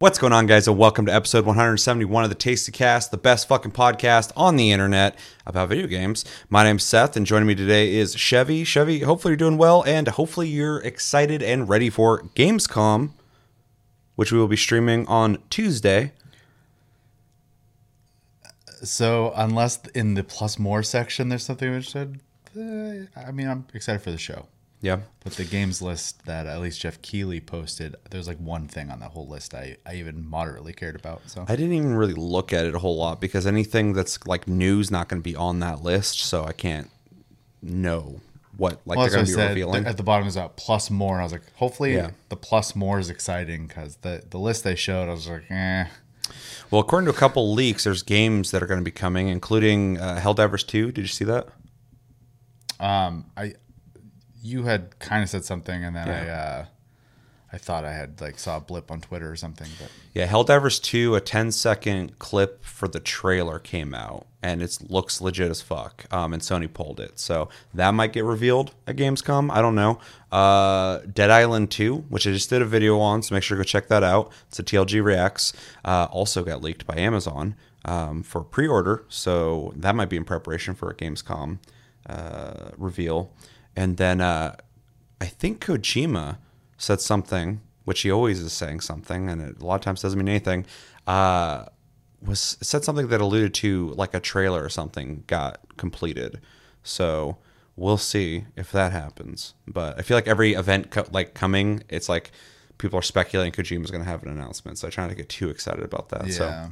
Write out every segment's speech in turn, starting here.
What's going on, guys, and welcome to episode 171 of the Tasty Cast, the best fucking podcast on the internet about video games. My name's Seth, and joining me today is Chevy. Chevy, hopefully you're doing well, and hopefully you're excited and ready for Gamescom, which we will be streaming on Tuesday. So, unless in the plus more section there's something said, uh, I mean, I'm excited for the show. Yeah. But the games list that at least Jeff Keighley posted, there's like one thing on that whole list I, I even moderately cared about. So I didn't even really look at it a whole lot because anything that's like news not going to be on that list, so I can't know what like well, they're going to be said. revealing. At the bottom is that plus more. And I was like, hopefully Yeah. the plus more is exciting because the, the list they showed, I was like, eh. Well, according to a couple leaks, there's games that are going to be coming, including uh, Helldivers 2. Did you see that? Um, I, you had kind of said something, and then I, uh, I thought I had like saw a blip on Twitter or something, but Yeah, Helldivers 2, a 10 second clip for the trailer came out, and it looks legit as fuck. Um, and Sony pulled it. So that might get revealed at Gamescom. I don't know. Uh, Dead Island 2, which I just did a video on, so make sure to go check that out. It's a TLG Reacts. Uh, also got leaked by Amazon um, for pre order. So that might be in preparation for a Gamescom uh, reveal. And then uh, I think Kojima said something, which he always is saying something, and it a lot of times doesn't mean anything. Uh, was said something that alluded to like a trailer or something got completed. So we'll see if that happens. But I feel like every event co- like coming, it's like people are speculating Kojima's going to have an announcement. So I try not to get too excited about that. yeah. So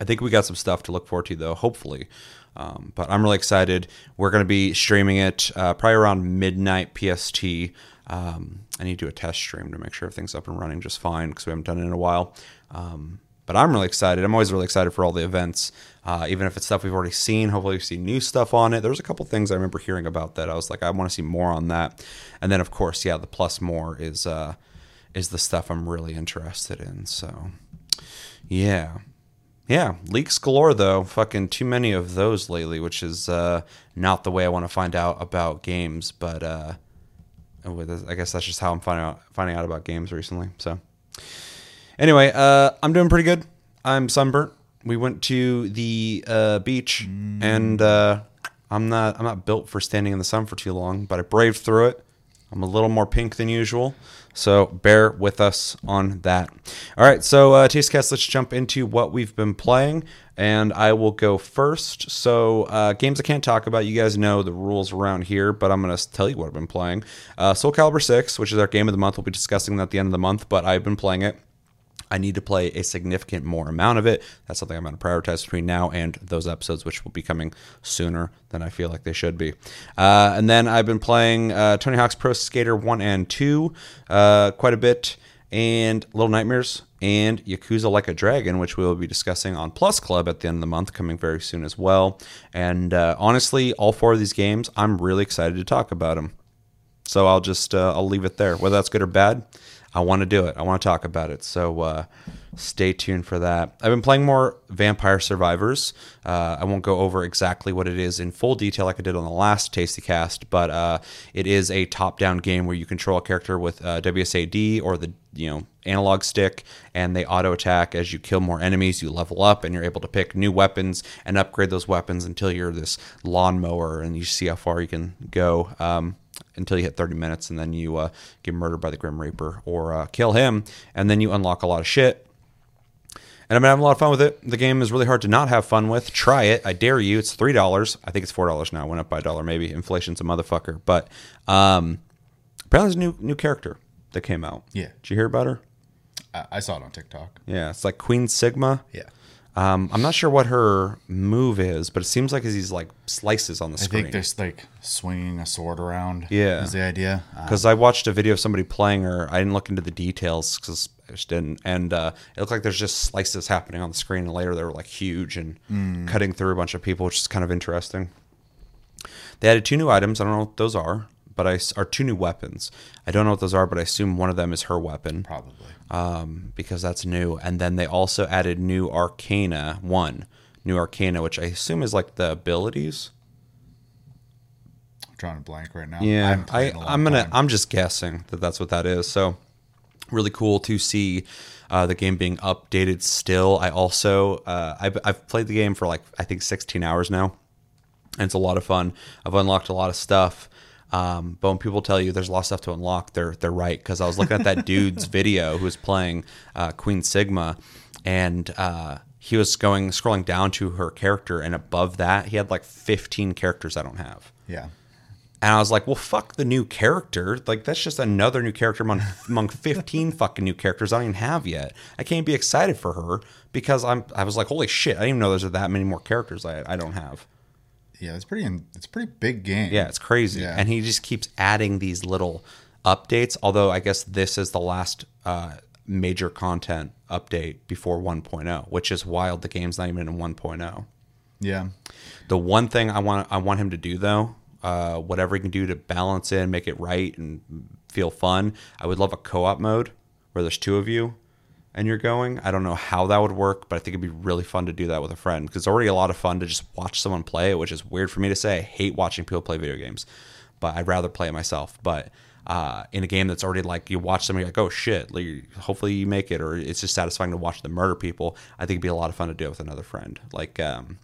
I think we got some stuff to look forward to, though, hopefully. Um, but I'm really excited. We're going to be streaming it uh, probably around midnight PST. Um, I need to do a test stream to make sure everything's up and running just fine because we haven't done it in a while. Um, but I'm really excited. I'm always really excited for all the events, uh, even if it's stuff we've already seen. Hopefully, we see new stuff on it. There's a couple things I remember hearing about that I was like, I want to see more on that. And then, of course, yeah, the plus more is uh, is the stuff I'm really interested in. So, yeah. Yeah, leaks galore though. Fucking too many of those lately, which is uh, not the way I want to find out about games. But uh, I guess that's just how I'm finding out finding out about games recently. So anyway, uh, I'm doing pretty good. I'm sunburnt. We went to the uh, beach, and uh, I'm not I'm not built for standing in the sun for too long, but I braved through it. I'm a little more pink than usual, so bear with us on that. All right, so uh, Tastecast, let's jump into what we've been playing, and I will go first. So uh, games I can't talk about, you guys know the rules around here, but I'm going to tell you what I've been playing. Uh, Soul Calibur 6, which is our game of the month, we'll be discussing that at the end of the month, but I've been playing it. I need to play a significant more amount of it. That's something I'm going to prioritize between now and those episodes, which will be coming sooner than I feel like they should be. Uh, and then I've been playing uh, Tony Hawk's Pro Skater 1 and 2 uh, quite a bit, and Little Nightmares, and Yakuza Like a Dragon, which we will be discussing on Plus Club at the end of the month, coming very soon as well. And uh, honestly, all four of these games, I'm really excited to talk about them. So I'll just uh, I'll leave it there. Whether that's good or bad, I want to do it. I want to talk about it. So uh, stay tuned for that. I've been playing more Vampire Survivors. Uh, I won't go over exactly what it is in full detail like I did on the last Tasty Cast, but uh, it is a top-down game where you control a character with uh, WSAD or the you know analog stick, and they auto attack as you kill more enemies. You level up, and you're able to pick new weapons and upgrade those weapons until you're this lawnmower, and you see how far you can go. Um, until you hit 30 minutes and then you uh, get murdered by the Grim Reaper or uh, kill him, and then you unlock a lot of shit. And I've been having a lot of fun with it. The game is really hard to not have fun with. Try it. I dare you. It's $3. I think it's $4 now. It went up by a dollar maybe. Inflation's a motherfucker. But um, apparently there's a new, new character that came out. Yeah. Did you hear about her? I, I saw it on TikTok. Yeah, it's like Queen Sigma. Yeah. Um, I'm not sure what her move is, but it seems like it's these like slices on the I screen. think there's like swinging a sword around. Yeah. Is the idea. Uh, because I watched a video of somebody playing her. I didn't look into the details because I just didn't. And uh, it looked like there's just slices happening on the screen. And later they were like huge and cutting through a bunch of people, which is kind of interesting. They added two new items. I don't know what those are, but I are two new weapons. I don't know what those are, but I assume one of them is her weapon probably. Um, because that's new. And then they also added new Arcana one, new Arcana, which I assume is like the abilities. I'm drawing a blank right now. Yeah, I, played in a long I'm gonna. time. I'm just guessing that that's what that is. So really cool to see uh, the game being updated still. I also uh, I've, I've played the game for like I think 16 hours now, and it's a lot of fun. I've unlocked a lot of stuff. Um, but when people tell you there's a lot of stuff to unlock, they're they're right because I was looking at that dude's video who was playing uh, Queen Sigma, and uh, he was going scrolling down to her character, and above that he had like 15 characters I don't have. Yeah. And I was like, well, fuck the new character. Like, that's just another new character among, among 15 fucking new characters I don't even have yet. I can't be excited for her because I'm, I was like, holy shit, I didn't even know there's that many more characters I, I don't have. Yeah, it's pretty. It's a pretty big game. Yeah, it's crazy. Yeah. And he just keeps adding these little updates. Although I guess this is the last uh, major content update before 1.0, which is wild. The game's not even in 1.0. Yeah. The one thing I want I want him to do though, uh, whatever he can do to balance it and make it right and feel fun. I would love a co-op mode where there's two of you and you're going. I don't know how that would work, but I think it'd be really fun to do that with a friend because it's already a lot of fun to just watch someone play it, which is weird for me to say. I hate watching people play video games, but I'd rather play it myself. But uh, in a game that's already like you watch somebody like oh shit, like, hopefully you make it, or it's just satisfying to watch them murder people. I think it'd be a lot of fun to do it with another friend. Like um,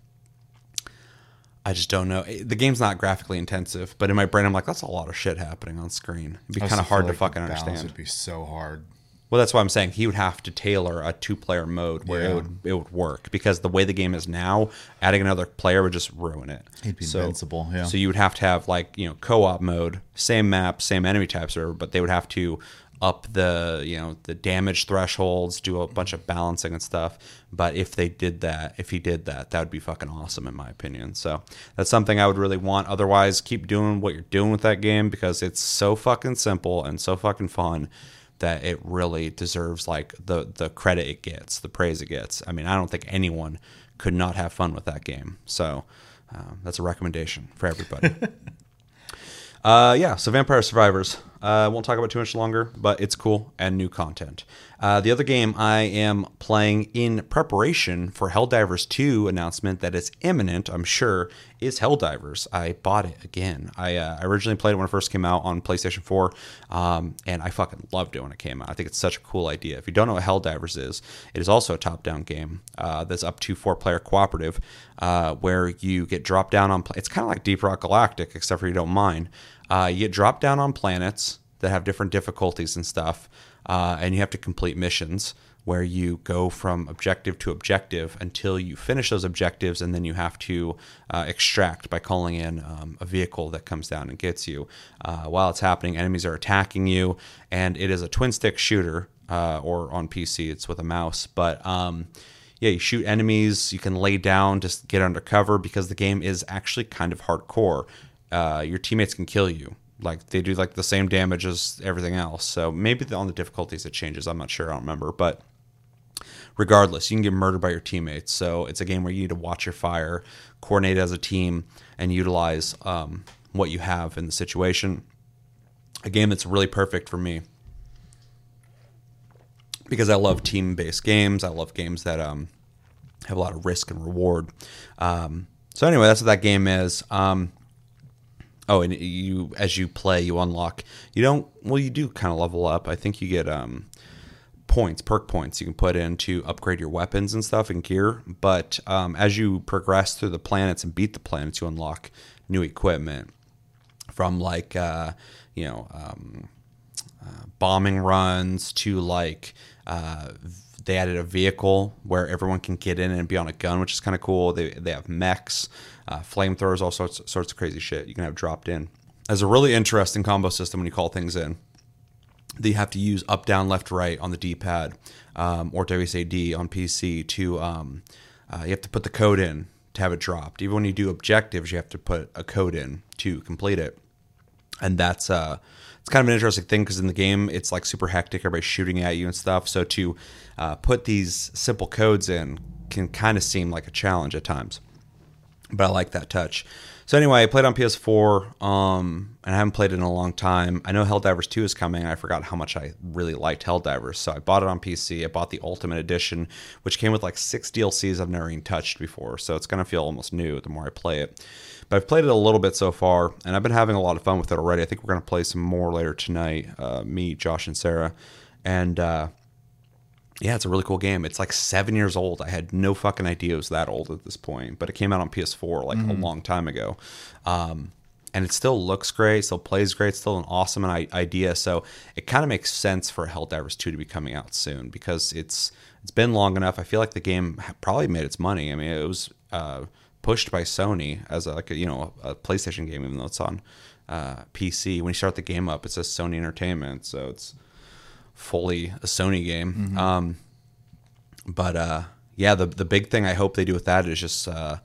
I just don't know. The game's not graphically intensive, but in my brain, I'm like, that's a lot of shit happening on screen. It'd be kind of hard to like fucking understand. It'd be so hard. Well, that's why I'm saying he would have to tailor a two-player mode where Yeah. it would it would work because the way the game is now, adding another player would just ruin it. He'd be So- invincible. Yeah. So you would have to have like you know co-op mode, same map, same enemy types, or but they would have to up the you know the damage thresholds, do a bunch of balancing and stuff. But if they did that, if he did that, that would be fucking awesome in my opinion. So that's something I would really want. Otherwise, keep doing what you're doing with that game because it's so fucking simple and so fucking fun that it really deserves like the the credit it gets, the praise it gets. I mean, I don't think anyone could not have fun with that game. So um, that's a recommendation for everybody. uh, yeah, so Vampire Survivors. Uh, won't talk about too much longer, but it's cool and new content. Uh, the other game I am playing in preparation for Helldivers 2 announcement that is imminent, I'm sure, is Helldivers. I bought it again. I, uh, I originally played it when it first came out on PlayStation 4, um, and I fucking loved it when it came out. I think it's such a cool idea. If you don't know what Helldivers is, it is also a top down game uh, that's up to four player cooperative uh, where you get dropped down on. Pla- it's kind of like Deep Rock Galactic, except for you don't mind. Uh, you get dropped down on planets that have different difficulties and stuff, uh, and you have to complete missions where you go from objective to objective until you finish those objectives, and then you have to uh, extract by calling in um, a vehicle that comes down and gets you. Uh, while it's happening, enemies are attacking you, and it is a twin stick shooter, uh, or on PC, it's with a mouse, but. Um, yeah, you shoot enemies. You can lay down, just get under cover because the game is actually kind of hardcore. Uh, your teammates can kill you. Like they do like the same damage as everything else. So maybe the, on the difficulties it changes. I'm not sure. I don't remember. But regardless, you can get murdered by your teammates. So it's a game where you need to watch your fire, coordinate as a team, and utilize um, what you have in the situation. A game that's really perfect for me because I love team based games. I love games that um, have a lot of risk and reward. Um, so anyway, that's what that game is. Um, oh, and you as you play, you unlock. You don't. Well, you do kind of level up. I think you get um, points, perk points you can put in to upgrade your weapons and stuff and gear. But um, as you progress through the planets and beat the planets, you unlock new equipment from like uh, you know um, uh, bombing runs to like uh, they added a vehicle where everyone can get in and be on a gun, which is kind of cool. They, they have mechs, uh, flamethrowers, all sorts sorts of crazy shit you can have dropped in. There's a really interesting combo system when you call things in. That you have to use up, down, left, right on the D-pad, um, or WSAD on PC to um, uh, you have to put the code in to have it dropped. Even when you do objectives, you have to put a code in to complete it and that's uh it's kind of an interesting thing because in the game it's like super hectic everybody's shooting at you and stuff so to uh, put these simple codes in can kind of seem like a challenge at times but i like that touch so anyway i played on ps4 um and i haven't played it in a long time i know helldivers 2 is coming i forgot how much i really liked helldivers so i bought it on pc i bought the ultimate edition which came with like six dlcs i've never even touched before so it's going to feel almost new the more i play it but I've played it a little bit so far, and I've been having a lot of fun with it already. I think we're going to play some more later tonight, uh, me, Josh, and Sarah. and uh, yeah, it's a really cool game. It's like seven years old. I had no fucking idea it was that old at this point, but it came out on PS4 like a long time ago. Um, and it still looks great, still plays great, still an awesome idea. So it kind of makes sense for Helldivers 2 to be coming out soon because it's it's been long enough. I feel like the game probably made its money. I mean, it was uh, pushed by Sony as a, like a, you know a PlayStation game, even though it's on uh, PC. When you start the game up, it says Sony Entertainment, so it's fully a Sony game. Um, but uh, yeah, the the big thing I hope they do with that is just uh,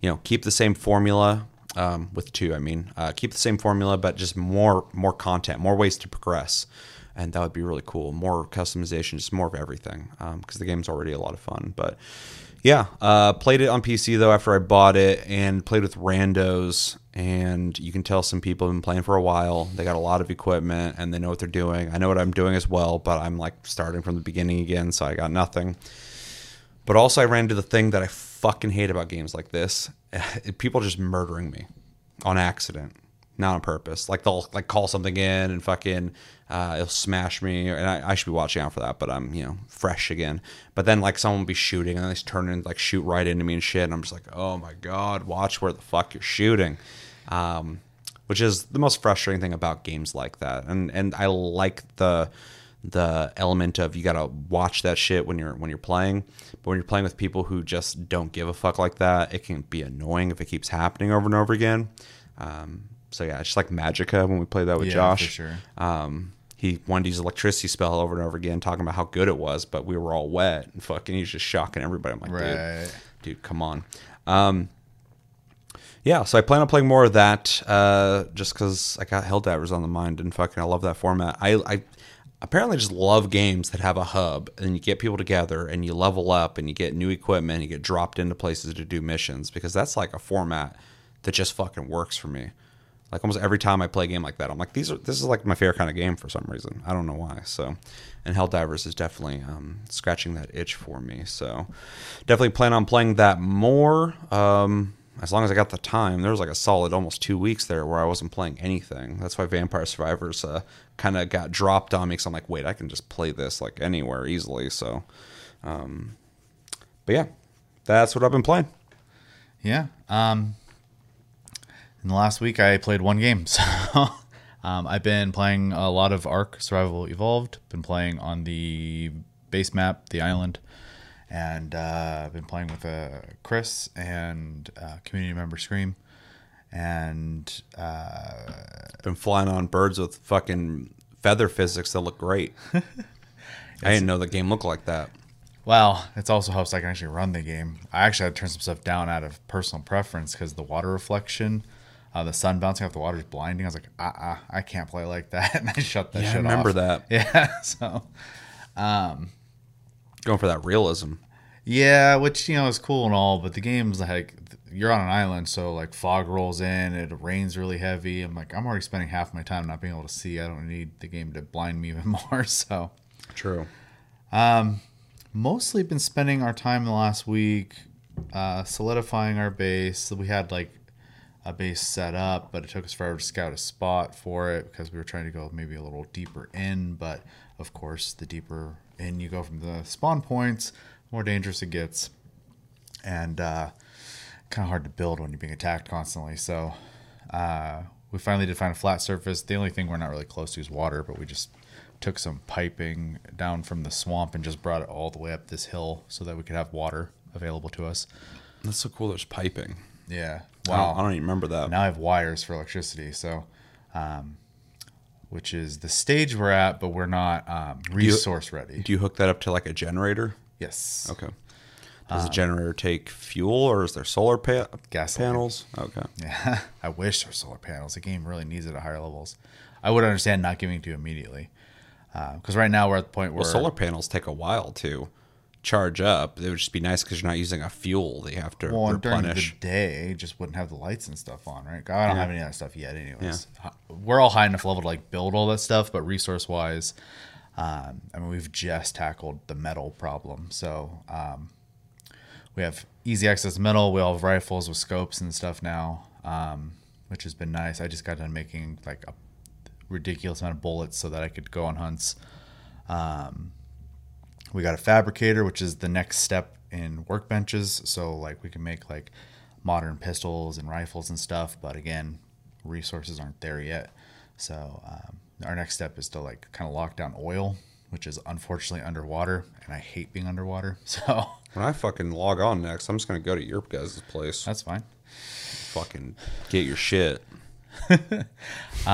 you know keep the same formula um, with two. I mean, uh, keep the same formula, but just more more content, more ways to progress, and that would be really cool. More customization, just more of everything, because the game's already a lot of fun. But yeah, uh, played it on PC though after I bought it, and played with randos. And you can tell some people have been playing for a while. They got a lot of equipment and they know what they're doing. I know what I'm doing as well, but I'm like starting from the beginning again, so I got nothing. But also, I ran into the thing that I fucking hate about games like this: people just murdering me on accident, not on purpose. Like they'll like call something in and fucking uh, it'll smash me, and I, I should be watching out for that. But I'm you know fresh again. But then like someone will be shooting and they turn and like shoot right into me and shit, and I'm just like, oh my god, watch where the fuck you're shooting. Um, which is the most frustrating thing about games like that. And and I like the the element of you gotta watch that shit when you're when you're playing. But when you're playing with people who just don't give a fuck like that, it can be annoying if it keeps happening over and over again. Um, so yeah, it's just like Magicka when we played that with Yeah, Josh. for sure. Um, he wanted to use electricity spell over and over again, talking about how good it was, but we were all wet and fucking. He's just shocking everybody. I'm like, Right. dude, dude, come on. Um, yeah, so I plan on playing more of that, uh, just because I got Helldivers on the mind, and fucking I love that format. I, I apparently just love games that have a hub, and you get people together, and you level up, and you get new equipment, and you get dropped into places to do missions, because that's like a format that just fucking works for me. Like almost every time I play a game like that, I'm like, these are this is like my favorite kind of game for some reason. I don't know why. So, and Helldivers is definitely um, scratching that itch for me. So, definitely plan on playing that more. Um, as long as I got the time, there was like a solid almost two weeks there where I wasn't playing anything. That's why Vampire Survivors uh, kind of got dropped on me. Cause I'm like, wait, I can just play this like anywhere easily. So, um, but yeah, that's what I've been playing. Yeah. Um, in the last week, I played one game. So um, I've been playing a lot of Ark Survival Evolved. Been playing on the base map, the island, and uh, I've been playing with uh, Chris and uh, community member Scream. And uh, been flying on birds with fucking feather physics that look great. I didn't know the game looked like that. Well, it's also helps I can actually run the game. I actually had to turn some stuff down out of personal preference because the water reflection, uh, the sun bouncing off the water is blinding. I was like, ah, uh I can't play like that, and I shut that Yeah, I shit remember off. that. Yeah, so um, Going for that realism. yeah, which you know is cool and all, but the game's like you're on an island, so like fog rolls in, it rains really heavy. I'm like, I'm already spending half my time not being able to see. I don't need the game to blind me even more. So True. Um, mostly been spending our time the last week uh, solidifying our base. We had like a base set up, but it took us forever to scout a spot for it because we were trying to go maybe a little deeper in. But of course, the deeper in you go from the spawn points, the more dangerous it gets, and uh, kind of hard to build when you're being attacked constantly. So uh, we finally did find a flat surface. The only thing we're not really close to is water, but we just took some piping down from the swamp and just brought it all the way up this hill so that we could have water available to us. That's so cool. There's piping. Yeah. Wow. I don't, I don't even remember that. now I have wires for electricity. So, um, which is the stage we're at, but we're not um, resource ready. Do you hook that up to like a generator? Yes. Okay. Does the generator take fuel or is there solar pa- Gasoline. panels? Okay. Yeah. I wish there were solar panels. The game really needs it at higher levels. I would understand not giving it to you immediately. Because right now we're at the point where Well, solar panels take a while to charge up. It would just be nice because you're not using a fuel that you have to Well, and during the replenish. day, just wouldn't have the lights and stuff on, right? I don't have any of that stuff yet, anyways. Uh, We're all high enough level to like build all that stuff, but resource wise, um, I mean, we've just tackled the metal problem. So um, we have easy access to metal. We all have rifles with scopes and stuff now, um, which has been nice. I just got done making like a ridiculous amount of bullets so that I could go on hunts Um, we got a fabricator, which is the next step in workbenches. So like we can make like modern pistols and rifles and stuff, but again, resources aren't there yet. So um, our next step is to like kind of lock down oil, which is unfortunately underwater, and I hate being underwater. So When I fucking log on next, I'm just gonna go to your guys' place. that's fine. fucking get your shit.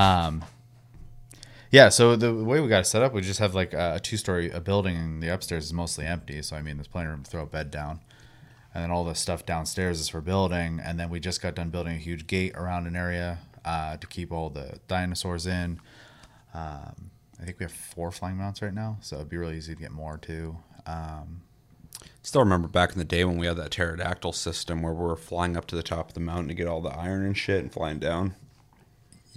Yeah, so the way we got it set up, we just have like a two story a building, and the upstairs is mostly empty. So I mean, there's plenty of room to throw a bed down, and then all the stuff downstairs is for building. And then we just got done building a huge gate around an area uh, to keep all the dinosaurs in. Um, I think we have four flying mounts right now, so it'd be really easy to get more too. Um, Still remember back in the day when we had that pterodactyl system where we were flying up to the top of the mountain to get all the iron and shit and flying down.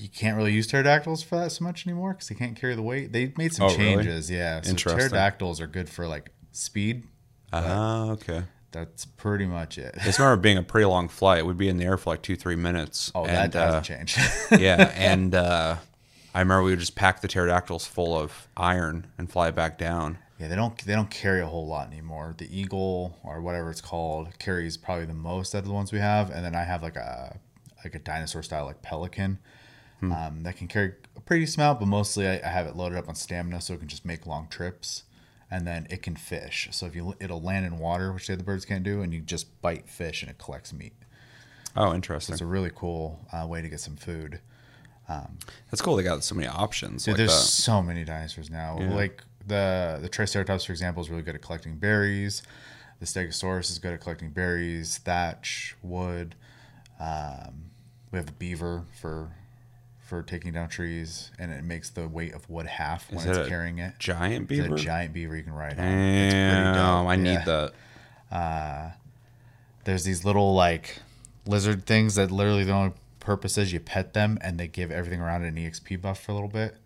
You can't really use pterodactyls for that so much anymore because they can't carry the weight. They made some Oh, really? changes, yeah. So Interesting. pterodactyls are good for like speed. Ah, okay. That's pretty much it. I remember being a pretty long flight. We'd be in the air for like two, three minutes. Oh, and, that uh, hasn't changed. yeah, and uh, I remember we would just pack the pterodactyls full of iron and fly back down. yeah, they don't they don't carry a whole lot anymore. The eagle or whatever it's called carries probably the most out of the ones we have, and then I have like a like a dinosaur style like pelican um, that can carry a pretty decent amount, but mostly I, I have it loaded up on stamina so it can just make long trips, and then it can fish. So if you it'll land in water, which the other birds can't do, and you just bite fish and it collects meat. Oh, interesting. It's a really cool uh, way to get some food. That's cool. They got so many options Dude, like there's that. so many dinosaurs now. Yeah. Like the the Triceratops, for example, is really good at collecting berries. The Stegosaurus is good at collecting berries, thatch, wood. Um, we have a beaver for for taking down trees, and it makes the weight of wood half when Is it's a carrying it. Giant It's beaver. a giant beaver you can ride on. It's pretty Damn, dope. I need Yeah. that. There's these little like lizard things that literally the only purpose is you pet them and they give everything around it an EXP buff for a little bit.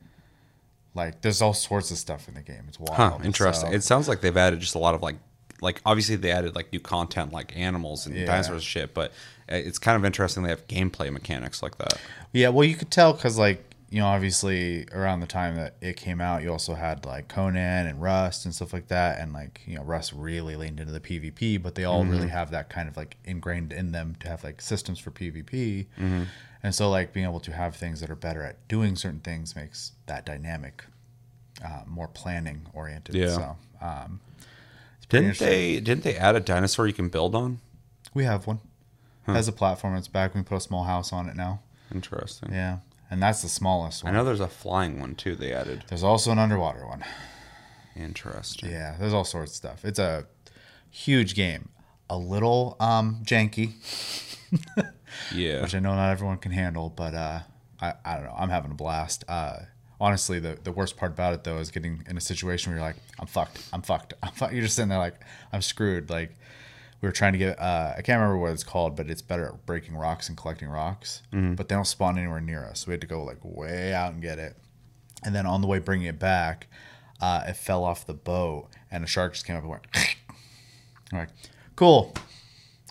Like there's all sorts of stuff in the game. It's wild. Huh, interesting. So- It sounds like they've added just a lot of like, like obviously they added like new content like animals and Yeah. dinosaurs and shit, but uh, it's kind of interesting they have gameplay mechanics like that. Yeah, well, you could tell because, like, you know, obviously around the time that it came out, you also had like Conan and Rust and stuff like that, and like you know, Rust really leaned into the PvP, but they all really have that kind of like ingrained in them to have like systems for PvP, and so like being able to have things that are better at doing certain things makes that dynamic uh, more planning oriented. Yeah. So, um, Didn't they? Didn't they add a dinosaur you can build on? We have one. Has a platform. It's back. We put a small house on it now. Interesting. Yeah, and that's the smallest one. I know there's a flying one too. They added. There's also an underwater one. Interesting. Yeah, there's all sorts of stuff. It's a huge game. A little um janky, Yeah. which I know not everyone can handle, but uh I, I don't know. I'm having a blast. Uh honestly the, the worst part about it though is getting in a situation where you're like, I'm fucked. I'm fucked. I'm fucked. You're just sitting there like, I'm screwed. Like we were trying to get uh I can't remember what it's called, but it's better at breaking rocks and collecting rocks. But they don't spawn anywhere near us. So we had to go like way out and get it. And then on the way bringing it back, uh, it fell off the boat, and a shark just came up and went. I'm like, cool.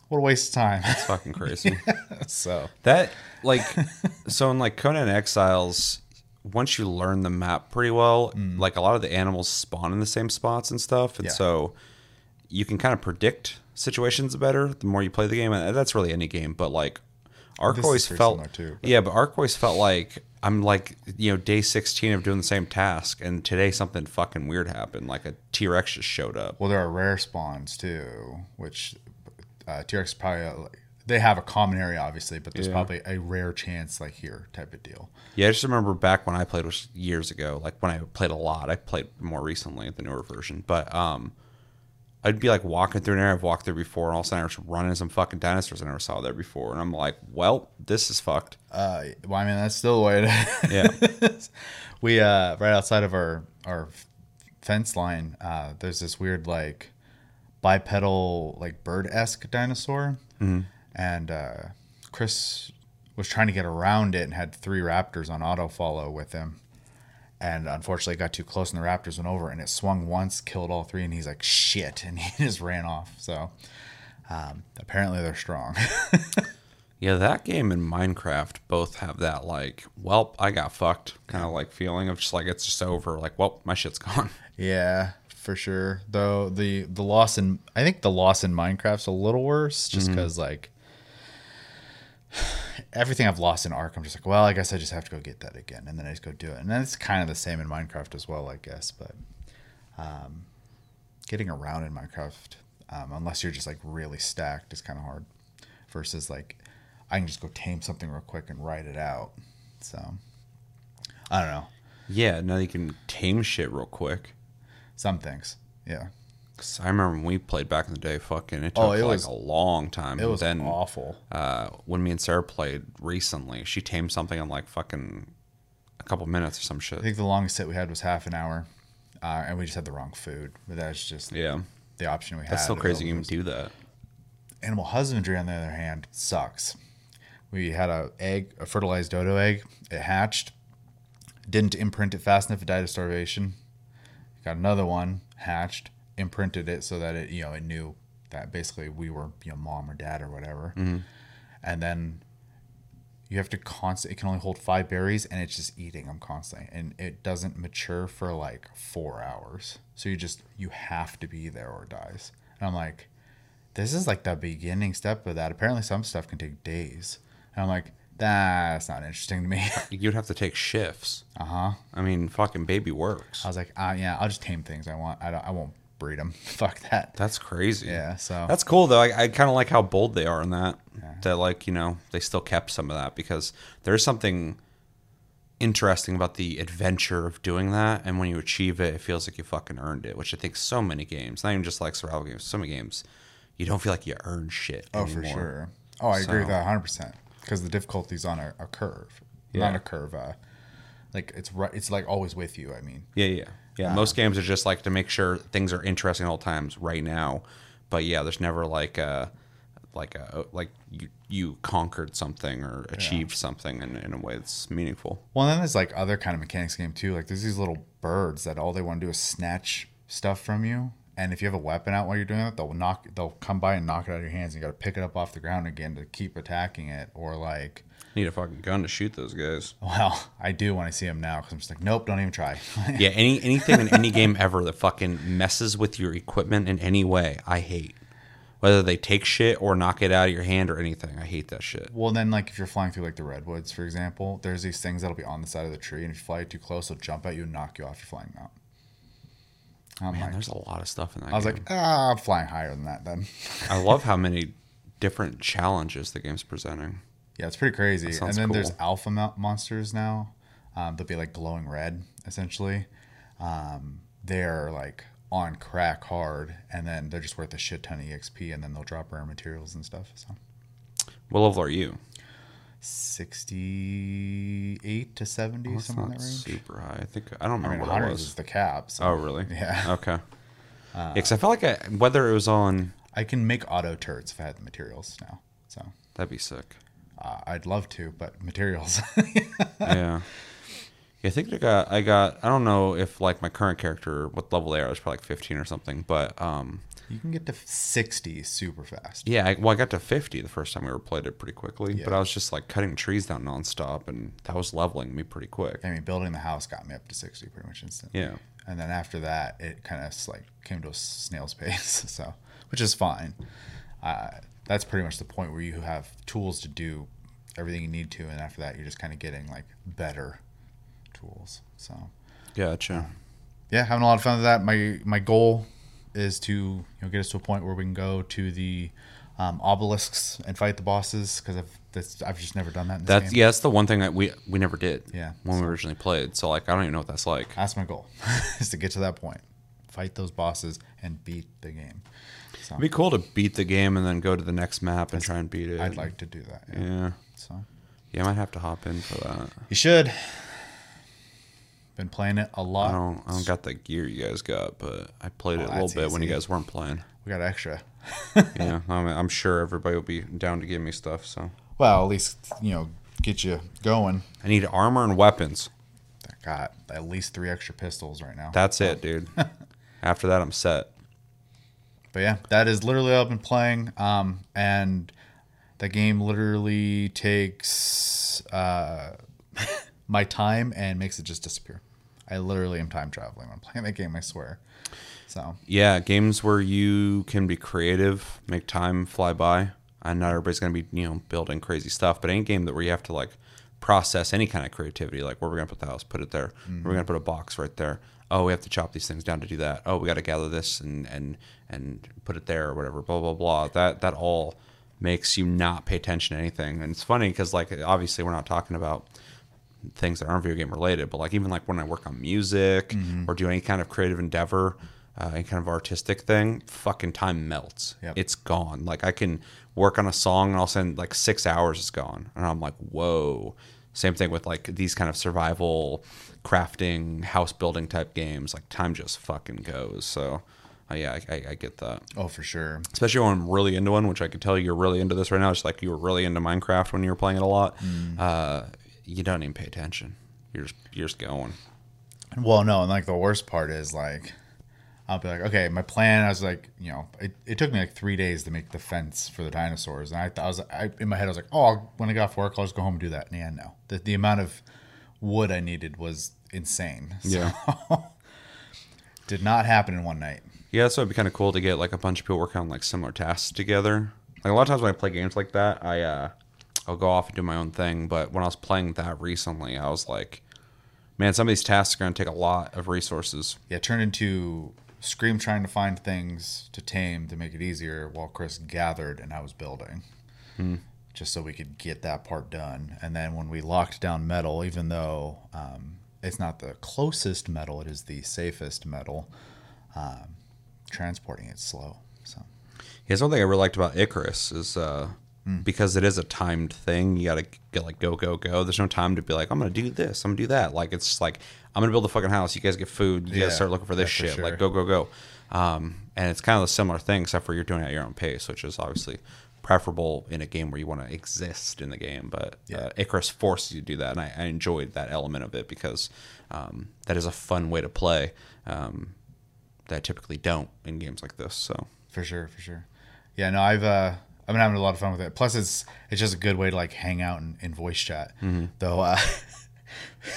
What a waste of time. It's fucking crazy. so That like so in like Conan Exiles, once you learn the map pretty well, Mm. like a lot of the animals spawn in the same spots and stuff, and Yeah. so you can kind of predict situations better the more you play the game. And that's really any game, but like Ark This always felt too, but- yeah, but Ark always felt like I'm like you know day 16 of doing the same task, and today something fucking weird happened, like a T Rex just showed up. well, there are rare spawns too, which uh, T Rex probably uh, like, they have a common area obviously, but there's Yeah. probably a rare chance like here type of deal. Yeah, I just remember back when I played, was years ago, like when I played a lot. I played more recently, the newer version. But um, I'd be like walking through an area I've walked through before, and all of a sudden I was running into some fucking dinosaurs I never saw there before. And I'm like, well, this is fucked. Uh, well, I mean that's still the way it is. Yeah. we uh right outside of our our fence line uh there's this weird like bipedal like bird-esque dinosaur and uh chris was trying to get around it and had three raptors on auto follow with him and unfortunately it got too close and the raptors went over and it swung once killed all three and he's like shit and he just ran off so um, apparently they're strong Yeah, that game and Minecraft both have that like, well, I got fucked kind of like feeling of just like it's just over. Like, well, my shit's gone. Yeah, for sure. Though the the loss in I think the loss in Minecraft's a little worse, just Mm-hmm. because like everything I've lost in Ark, I'm just like, well, I guess I just have to go get that again, and then I just go do it, and then it's kind of the same in Minecraft as well, I guess. But um, getting around in Minecraft, um, unless you're just like really stacked, is kind of hard. Versus like, I can just go tame something real quick and write it out. So I don't know. Yeah, now you can tame shit real quick. Some things, yeah. 'Cause I remember when we played back in the day, fucking, it took Oh, it like was- a long time. It was then, awful. Uh, when me and Sarah played recently, she tamed something in like fucking a couple minutes or some shit. I think the longest hit we had was half an hour, uh, and we just had the wrong food. But that's just Yeah, the option we had. that's still crazy. You even do that. Animal husbandry, on the other hand, sucks. We had a egg, a fertilized dodo egg. It hatched. Didn't imprint it fast enough. It died of starvation. Got another one hatched. Imprinted it so that it, you know, it knew that basically we were, you know, mom or dad or whatever. And then you have to constant. It can only hold five berries, and it's just eating them constantly, and it doesn't mature for like four hours. So you just you have to be there or it dies. And I'm like, this is like the beginning step of that. Apparently, some stuff can take days. And I'm like, that's not interesting to me. You'd have to take shifts. uh huh. I mean, fucking baby works. I was like, uh, yeah, I'll just tame things I want. I don't. I won't breed them. Fuck that. That's crazy. Yeah. So That's cool though. I, I kind of like how bold they are in that. That like you know they still kept some of that because there's something interesting about the adventure of doing that, and when you achieve it, it feels like you fucking earned it. Which I think so many games, not even just like survival games, so many games, you don't feel like you earn shit. Oh, for anymore. sure. Oh, I agree with that 100 percent because the difficulty's on a, a curve, Yeah. not a curve. Uh, like it's right. It's like always with you. I mean, Yeah, yeah, yeah. Most games are just like to make sure things are interesting at all times right now, but yeah, there's never like a like a like you you conquered something or achieved something in, in a way that's meaningful. well, then there's like other kind of mechanics game too. Like there's these little birds that all they want to do is snatch stuff from you. And if you have a weapon out while you're doing it, they'll knock. They'll come by and knock it out of your hands. And you got to pick it up off the ground again to keep attacking it. Or like, Need a fucking gun to shoot those guys. well, I do when I see them now because I'm just like, nope, don't even try. Yeah, any anything in any game ever that fucking messes with your equipment in any way, I hate. Whether they take shit or knock it out of your hand or anything, I hate that shit. Well, then, like if you're flying through like the redwoods, for example, there's these things that'll be on the side of the tree, and if you fly too close, they'll jump at you and knock you off your flying mount. I'm Man, like, there's a lot of stuff in that. I was game. like, ah, I'm flying higher than that. Then, I love how many different challenges the game's presenting. Yeah, it's pretty crazy. And then there's alpha mo- monsters now. Um, they'll be like glowing red, essentially. Um, they're like on crack hard, and then they're just worth a shit ton of exp, and then they'll drop rare materials and stuff. So, What level are you? sixty-eight to seventy, That's something in that range. super high. I think I don't I remember mean, what it was. is the cap. So. Oh, really? Yeah. Okay. because I felt like I, whether it was on, I can make auto turrets if I had the materials now. So that'd be sick. Uh, I'd love to, but materials. yeah. Yeah, I think I got I got I don't know if like my current character what level they are is probably like 15 or something, but um you can get to 60 super fast. yeah, I, well I got to 50 the first time we were played it pretty quickly, but I was just like cutting trees down nonstop and that was leveling me pretty quick. I mean, building the house got me up to 60 pretty much instantly. Yeah. And then after that, it kind of like came to a snail's pace. So, which is fine. Uh, that's pretty much the point where you have tools to do everything you need to, and after that, you're just kind of getting like better tools. So, Gotcha. yeah, having a lot of fun with that. My my goal is to you know get us to a point where we can go to the um, obelisks and fight the bosses because I've that's, I've just never done that. In this That's game. yeah, that's the one thing that we we never did. Yeah, When we originally played. So like I don't even know what that's like. That's my goal is to get to that point, fight those bosses and beat the game. So It'd be cool to beat the game and then go to the next map and try and beat it. I'd like to do that. Yeah. Yeah. So Yeah, I might have to hop in for that. you should. Been playing it a lot. don't I don't got the gear you guys got, but I played it Oh, a little that's bit when you guys weren't playing. We got extra. yeah, I'm, I'm sure everybody will be down to give me stuff. So Well, at least you know get you going. I need armor and weapons. I got at least three extra pistols right now. That's it, dude. After that, I'm set. But yeah, that is literally all I've been playing. Um, and the game literally takes uh, my time and makes it just disappear. I literally am time traveling when I'm playing that game. I swear. So Yeah, games where you can be creative, make time fly by, and not everybody's gonna be you know building crazy stuff. But any game that where you have to like process any kind of creativity, like where we're gonna put the house, put it there. We're gonna put a box right there. Oh, we have to chop these things down to do that. Oh, we got to gather this and and and put it there or whatever. Blah blah blah. That that all makes you not pay attention to anything. And it's funny because like obviously we're not talking about things that aren't video game related, but like even like when I work on music or do any kind of creative endeavor, uh, any kind of artistic thing, fucking time melts. Yep. It's gone. Like I can work on a song and I'll send like six hours is gone, and I'm like, whoa. Same thing with like these kind of survival, crafting, house building type games. Like time just fucking goes. So. Uh, yeah, I, I, I get that. oh for sure. Especially when I'm really into one, which I could tell you're really into this right now. It's like you were really into Minecraft when you were playing it a lot. Uh, you don't even pay attention. You're just you're just going. Well, no, and like the worst part is like, I'll be like, okay, my plan. I was like, you know, it, it took me like three days to make the fence for the dinosaurs, and I, I was, I in my head, I was like, oh, I'll, when I got off work, I'll just go home and do that. And yeah, no, the the amount of wood I needed was insane. So, Yeah. did not happen in one night. Yeah, so it'd be kind of cool to get like a bunch of people working on like similar tasks together. Like a lot of times when I play games like that, I uh, I'll go off and do my own thing. But when I was playing that recently, I was like, man, some of these tasks are going to take a lot of resources. Yeah, turned into Scream trying to find things to tame to make it easier, while Chris gathered and I was building. Just so we could get that part done. And then when we locked down metal, even though um, it's not the closest metal, it is the safest metal, um, transporting it's slow. So Here's one thing I really liked about Icarus is uh, because it is a timed thing. You got to get like go go go. There's no time to be like I'm gonna do this. I'm gonna do that. Like it's like I'm gonna build a fucking house. You guys get food. You Yeah. guys start looking for this Yeah, for shit. sure. Like go go go. Um, and it's kind of a similar thing, except for you're doing it at your own pace, which is obviously preferable in a game where you want to exist in the game. But uh, Icarus forces you to do that, and I, I enjoyed that element of it because um, that is a fun way to play. Um, that I typically don't in games like this. So for sure, for sure. Yeah, no, I've uh, I've been having a lot of fun with it. Plus, it's it's just a good way to like hang out and, in voice chat. Though uh,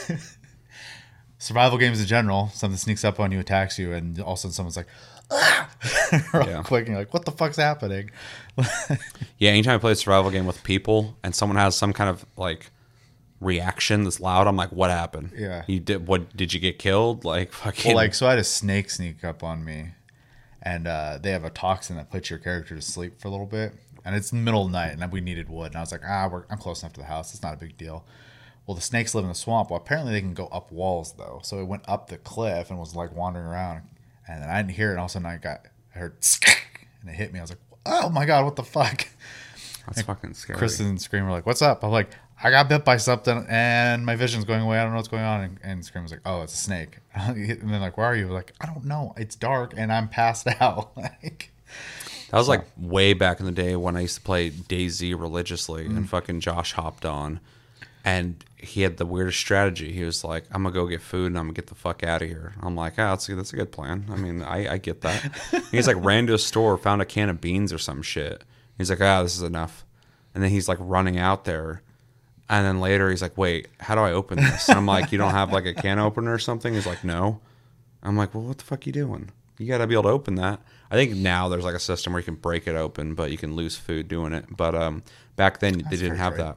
survival games in general, something sneaks up on you, attacks you, and all of a sudden someone's like, ah! real Yeah. quick, and you're like, what the fuck's happening? Yeah, anytime I play a survival game with people and someone has some kind of like reaction that's loud, I'm like, what happened? Yeah. You did what did you get killed? Like fucking Well, like, so I had a snake sneak up on me, and uh, they have a toxin that puts your character to sleep for a little bit. And it's in the middle of the night, and we needed wood. And I was like, ah, we're, I'm close enough to the house. It's not a big deal. Well, the snakes live in the swamp. Well, apparently they can go up walls, though. So it went up the cliff and was like wandering around. And then I didn't hear it. And all of a sudden I got, I heard, and it hit me. I was like, oh my God, what the fuck? that's fucking scary. Kristen and Scream were like, "What's up?" I'm like, "I got bit by something, and my vision's going away. I don't know what's going on." And, and Scream was like, "Oh, it's a snake." And then like, "Where are you?" Like, "I don't know. It's dark, and I'm passed out." like, That was like way back in the day when I used to play DayZ religiously Mm. and fucking Josh hopped on and he had the weirdest strategy. He was like, I'm gonna go get food and I'm gonna get the fuck out of here. I'm like, ah, that's a, that's a good plan. I mean, I, I get that. he's like ran to a store, found a can of beans or some shit. He's like, ah, this is enough. And then he's like running out there. And then later he's like, wait, how do I open this? And I'm like, you don't have like a can opener or something? He's like, no. I'm like, well, what the fuck you doing? You got to be able to open that. I think now there's like a system where you can break it open, but you can lose food doing it. But um, back then they didn't have trade. that.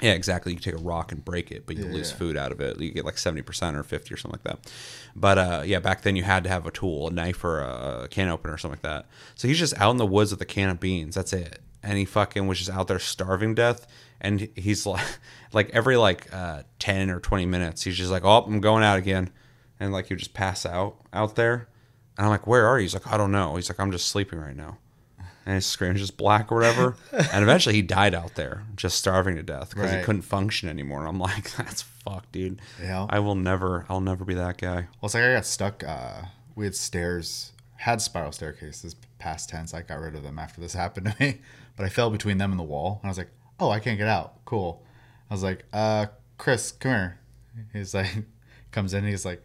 Yeah, exactly. You take a rock and break it, but you lose Yeah. food out of it. You get like seventy percent or fifty or something like that. But uh, yeah, back then you had to have a tool, a knife or a can opener or something like that. So he's just out in the woods with a can of beans. That's it. And he fucking was just out there starving death. And he's like, like every like uh, ten or twenty minutes, he's just like, "Oh, I'm going out again," and like you just pass out out there. And I'm like, "Where are you?" He's like, "I don't know." He's like, "I'm just sleeping right now." and his screen's just black or whatever. and eventually he died out there, just starving to death because he couldn't function anymore. I'm like, that's fucked, dude. Yeah. I will never, I'll never be that guy. Well, it's like I got stuck. Uh, we had stairs, had spiral staircases, past tense. I got rid of them after this happened to me, but I fell between them and the wall, and I was like, "Oh, I can't get out." Cool. I was like, "Uh, Chris, come here." He's like, comes in, and he's like,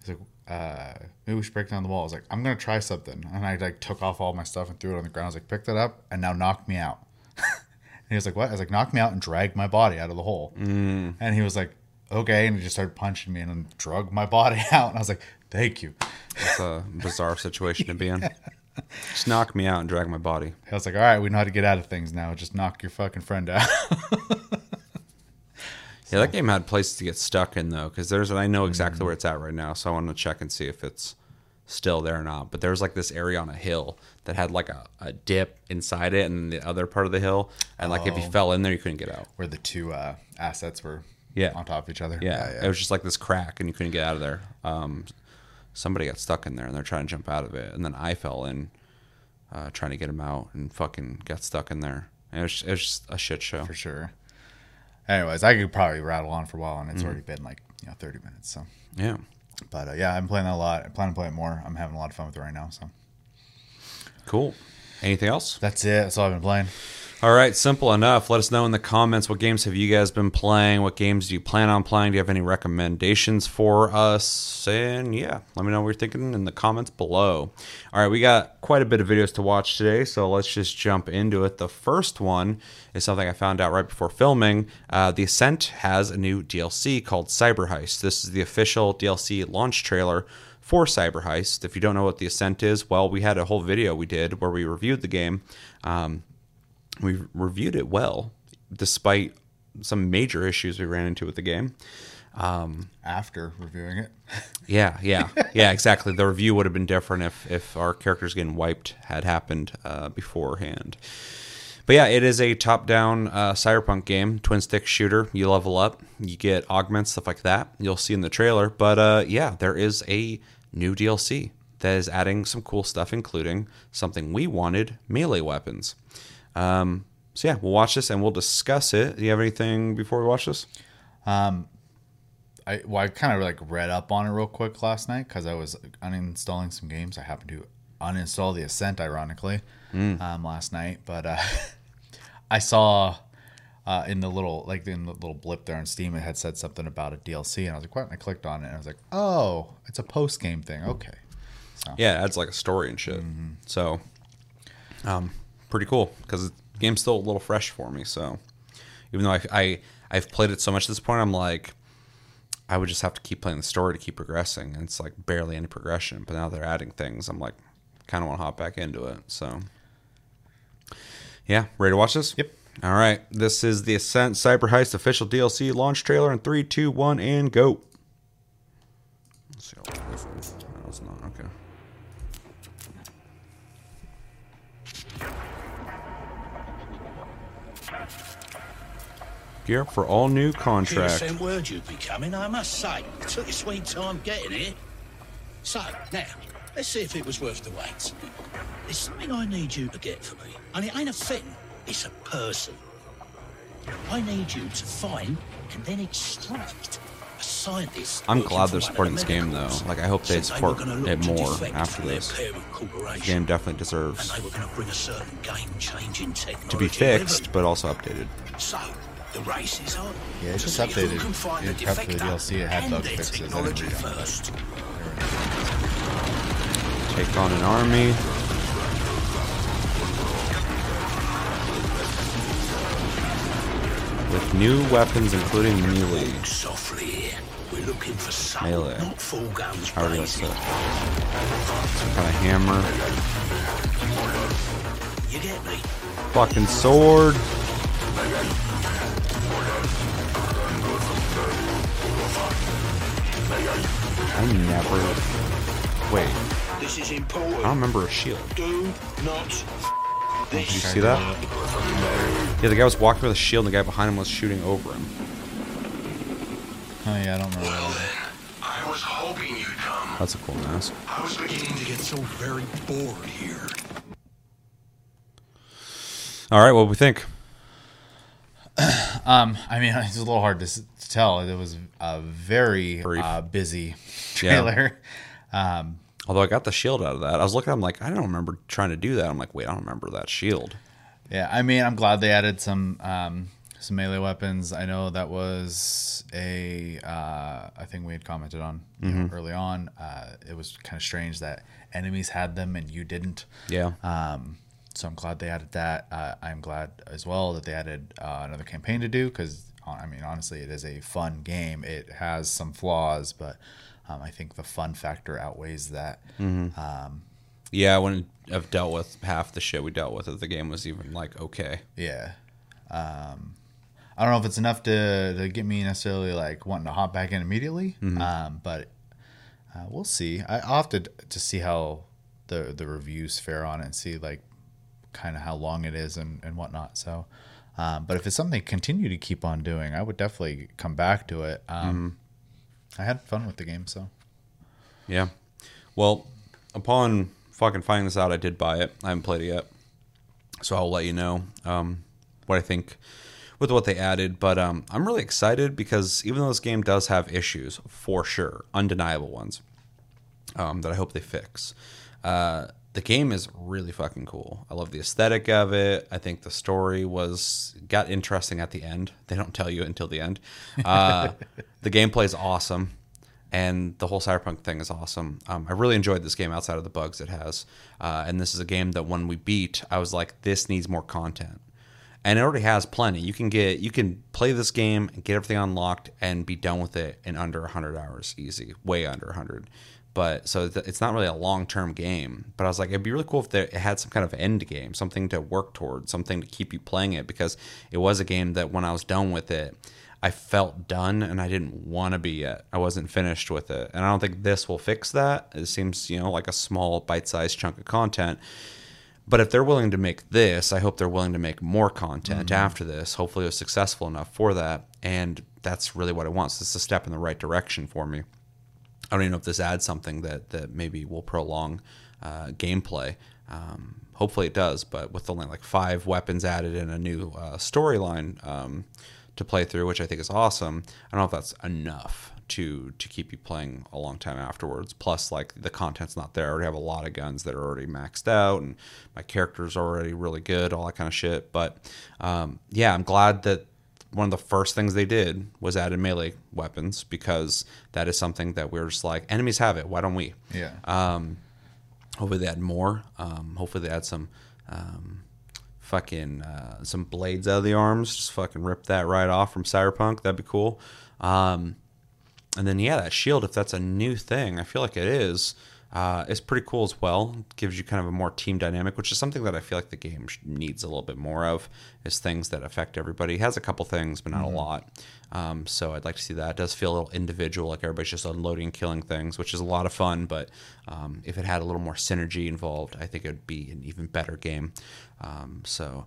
he's like, uh, maybe we should break down the wall. I was like, I'm gonna try something, and I like took off all my stuff and threw it on the ground. I was like, pick that up, and now knock me out. and he was like, what? I was like, knock me out and drag my body out of the hole. And he was like, okay. And he just started punching me and then drug my body out. And I was like, thank you. It's a bizarre situation to be in. Just knock me out and drag my body. I was like, all right, we know how to get out of things now. Just knock your fucking friend out. Yeah, that game had places to get stuck in though, because there's I know exactly where it's at right now, so I want to check and see if it's still there or not. But there's like this area on a hill that had like a, a dip inside it, and the other part of the hill, and like if you Oh. fell in there, you couldn't get out. Where the two uh, assets were Yeah. on top of each other. Yeah, it was just like this crack, and you couldn't get out of there. Um, somebody got stuck in there, and they're trying to jump out of it, and then I fell in, uh, trying to get him out, and fucking got stuck in there. And it was, it was just a shit show. for sure. Anyways, I could probably rattle on for a while, and Mm-hmm. it's already been like you know thirty minutes. So, Yeah. but uh, yeah, I'm playing that a lot. I plan to play it more. I'm having a lot of fun with it right now. So Cool. Anything else? that's it. That's all I've been playing. All right, simple enough. Let us know in the comments what games have you guys been playing? What games do you plan on playing? Do you have any recommendations for us? And yeah, let me know what you're thinking in the comments below. All right, we got quite a bit of videos to watch today, so let's just jump into it. The first one is something I found out right before filming. Uh, the Ascent has a new DLC called Cyber Heist. This is the official DLC launch trailer for Cyber Heist. If you don't know what the Ascent is, well, we had a whole video we did where we reviewed the game. Um, we reviewed it well, despite some major issues we ran into with the game. After reviewing it, Yeah, yeah, yeah, exactly. The review would have been different if if our characters getting wiped had happened uh, beforehand. But yeah, it is a top-down uh, cyberpunk game, twin stick shooter. You level up, you get augments, stuff like that. You'll see in the trailer. But uh, yeah, there is a new DLC that is adding some cool stuff, including something we wanted: melee weapons. Um, so yeah, we'll watch this and we'll discuss it. Do you have anything before we watch this? I well, I kind of like read up on it real quick last night because I was uninstalling some games. I happened to uninstall the Ascent, ironically, um, last night. But uh, I saw uh, in the little like in the little blip there on Steam, it had said something about a DLC, and I was like, "What?" And I clicked on it, and I was like, "Oh, it's a post game thing." Okay, So. Yeah, adds like a story and shit. So, um, pretty cool because the game's still a little fresh for me. So, even though I, I I've played it so much at this point, I'm like, I would just have to keep playing the story to keep progressing, and it's like barely any progression. But now they're adding things. I'm like, kind of want to hop back into it. So, yeah, ready to watch this? Yep. All right, this is the Ascent Cyber Heist official DLC launch trailer in three, two, one, and go. Gear for all new Should have contract. sent word you'd be coming, I must say. Took you sweet time getting here. So, now, let's see if it was worth the wait. There's something I need you to get for me. And it ain't a thing, it's a person. I need you to find and then extract a scientist. I'm glad they're supporting this game, though. Like, I hope they support gonna it more after this. The game definitely and deserves they were to bring a certain game-changing technology to be fixed, but also updated. So, the race is on. Yeah, it's just updated in prep for the DLC, it had bug fixes. I didn't technology read it. first. Take on an army. With new weapons, including melee. Softly, we're looking for Melee. not full guns How do I blazing. say? Some kind hammer. You get me? Fucking sword. I never. Wait, This is important. I don't remember a shield. Do not Did you see that? Yeah, the guy was walking with a shield, and the guy behind him was shooting over him. Oh yeah, I don't remember. Well that. then, I was hoping you'd come. That's a cool mask. I was beginning to get so very bored here. All right, what do we think? Um, I mean, it's a little hard to, to tell. It was a very uh, busy Yeah. trailer. Um, Although I got the shield out of that, I was looking. I'm like, I don't remember trying to do that. I'm like, wait, I don't remember that shield. yeah, I mean, I'm glad they added some um, some melee weapons. I know that was a uh, I think we had commented on Mm-hmm. early on. Uh, it was kind of strange that enemies had them and you didn't. Yeah. Um, so I'm glad they added that. Uh, I'm glad as well that they added uh, another campaign to do because I mean, honestly, it is a fun game. It has some flaws, but um, I think the fun factor outweighs that. Um, Yeah, when I've dealt with half the shit we dealt with, if the game was even like okay. yeah. Um, I don't know if it's enough to, to get me necessarily like wanting to hop back in immediately, um, but uh, we'll see. I, I'll have to to see how the the reviews fare on it and see like kind of how long it is and, and whatnot. So, um, but if it's something they continue to keep on doing, I would definitely come back to it. Um, I had fun with the game, so Yeah. Well, upon fucking finding this out, I did buy it. I haven't played it yet, so I'll let you know um, what I think with what they added. But um, I'm really excited because even though this game does have issues, for sure, undeniable ones, um, that I hope they fix. Uh, the game is really fucking cool. I love the aesthetic of it. I think the story was got interesting at the end. They don't tell you until the end. Uh, the gameplay is awesome, and the whole cyberpunk thing is awesome. Um, I really enjoyed this game outside of the bugs it has. Uh, and this is a game that when we beat, I was like, this needs more content and it already has plenty. You can get you can play this game and get everything unlocked and be done with it in under 100 hours easy, way under 100. But so th- it's not really a long-term game, but I was like it'd be really cool if there, it had some kind of end game, something to work towards, something to keep you playing it because it was a game that when I was done with it, I felt done and I didn't want to be yet. I wasn't finished with it. And I don't think this will fix that. It seems, you know, like a small bite-sized chunk of content. But if they're willing to make this, I hope they're willing to make more content mm-hmm. after this. Hopefully, it was successful enough for that. And that's really what I want. So it's a step in the right direction for me. I don't even know if this adds something that, that maybe will prolong uh, gameplay. Um, hopefully, it does. But with only like five weapons added and a new uh, storyline um, to play through, which I think is awesome, I don't know if that's enough to to keep you playing a long time afterwards. Plus, like the content's not there. I already have a lot of guns that are already maxed out, and my character's already really good, all that kind of shit. But um, yeah, I'm glad that one of the first things they did was added melee weapons because that is something that we're just like enemies have it. Why don't we? yeah. Um, hopefully they add more. Um, hopefully they add some um, fucking uh, some blades out of the arms. Just fucking rip that right off from Cyberpunk. That'd be cool. Um, and then yeah, that shield. If that's a new thing, I feel like it is. Uh, it's pretty cool as well. It gives you kind of a more team dynamic, which is something that I feel like the game needs a little bit more of. Is things that affect everybody. It has a couple things, but not a lot. Um, so I'd like to see that. It does feel a little individual, like everybody's just unloading, and killing things, which is a lot of fun. But um, if it had a little more synergy involved, I think it would be an even better game. Um, so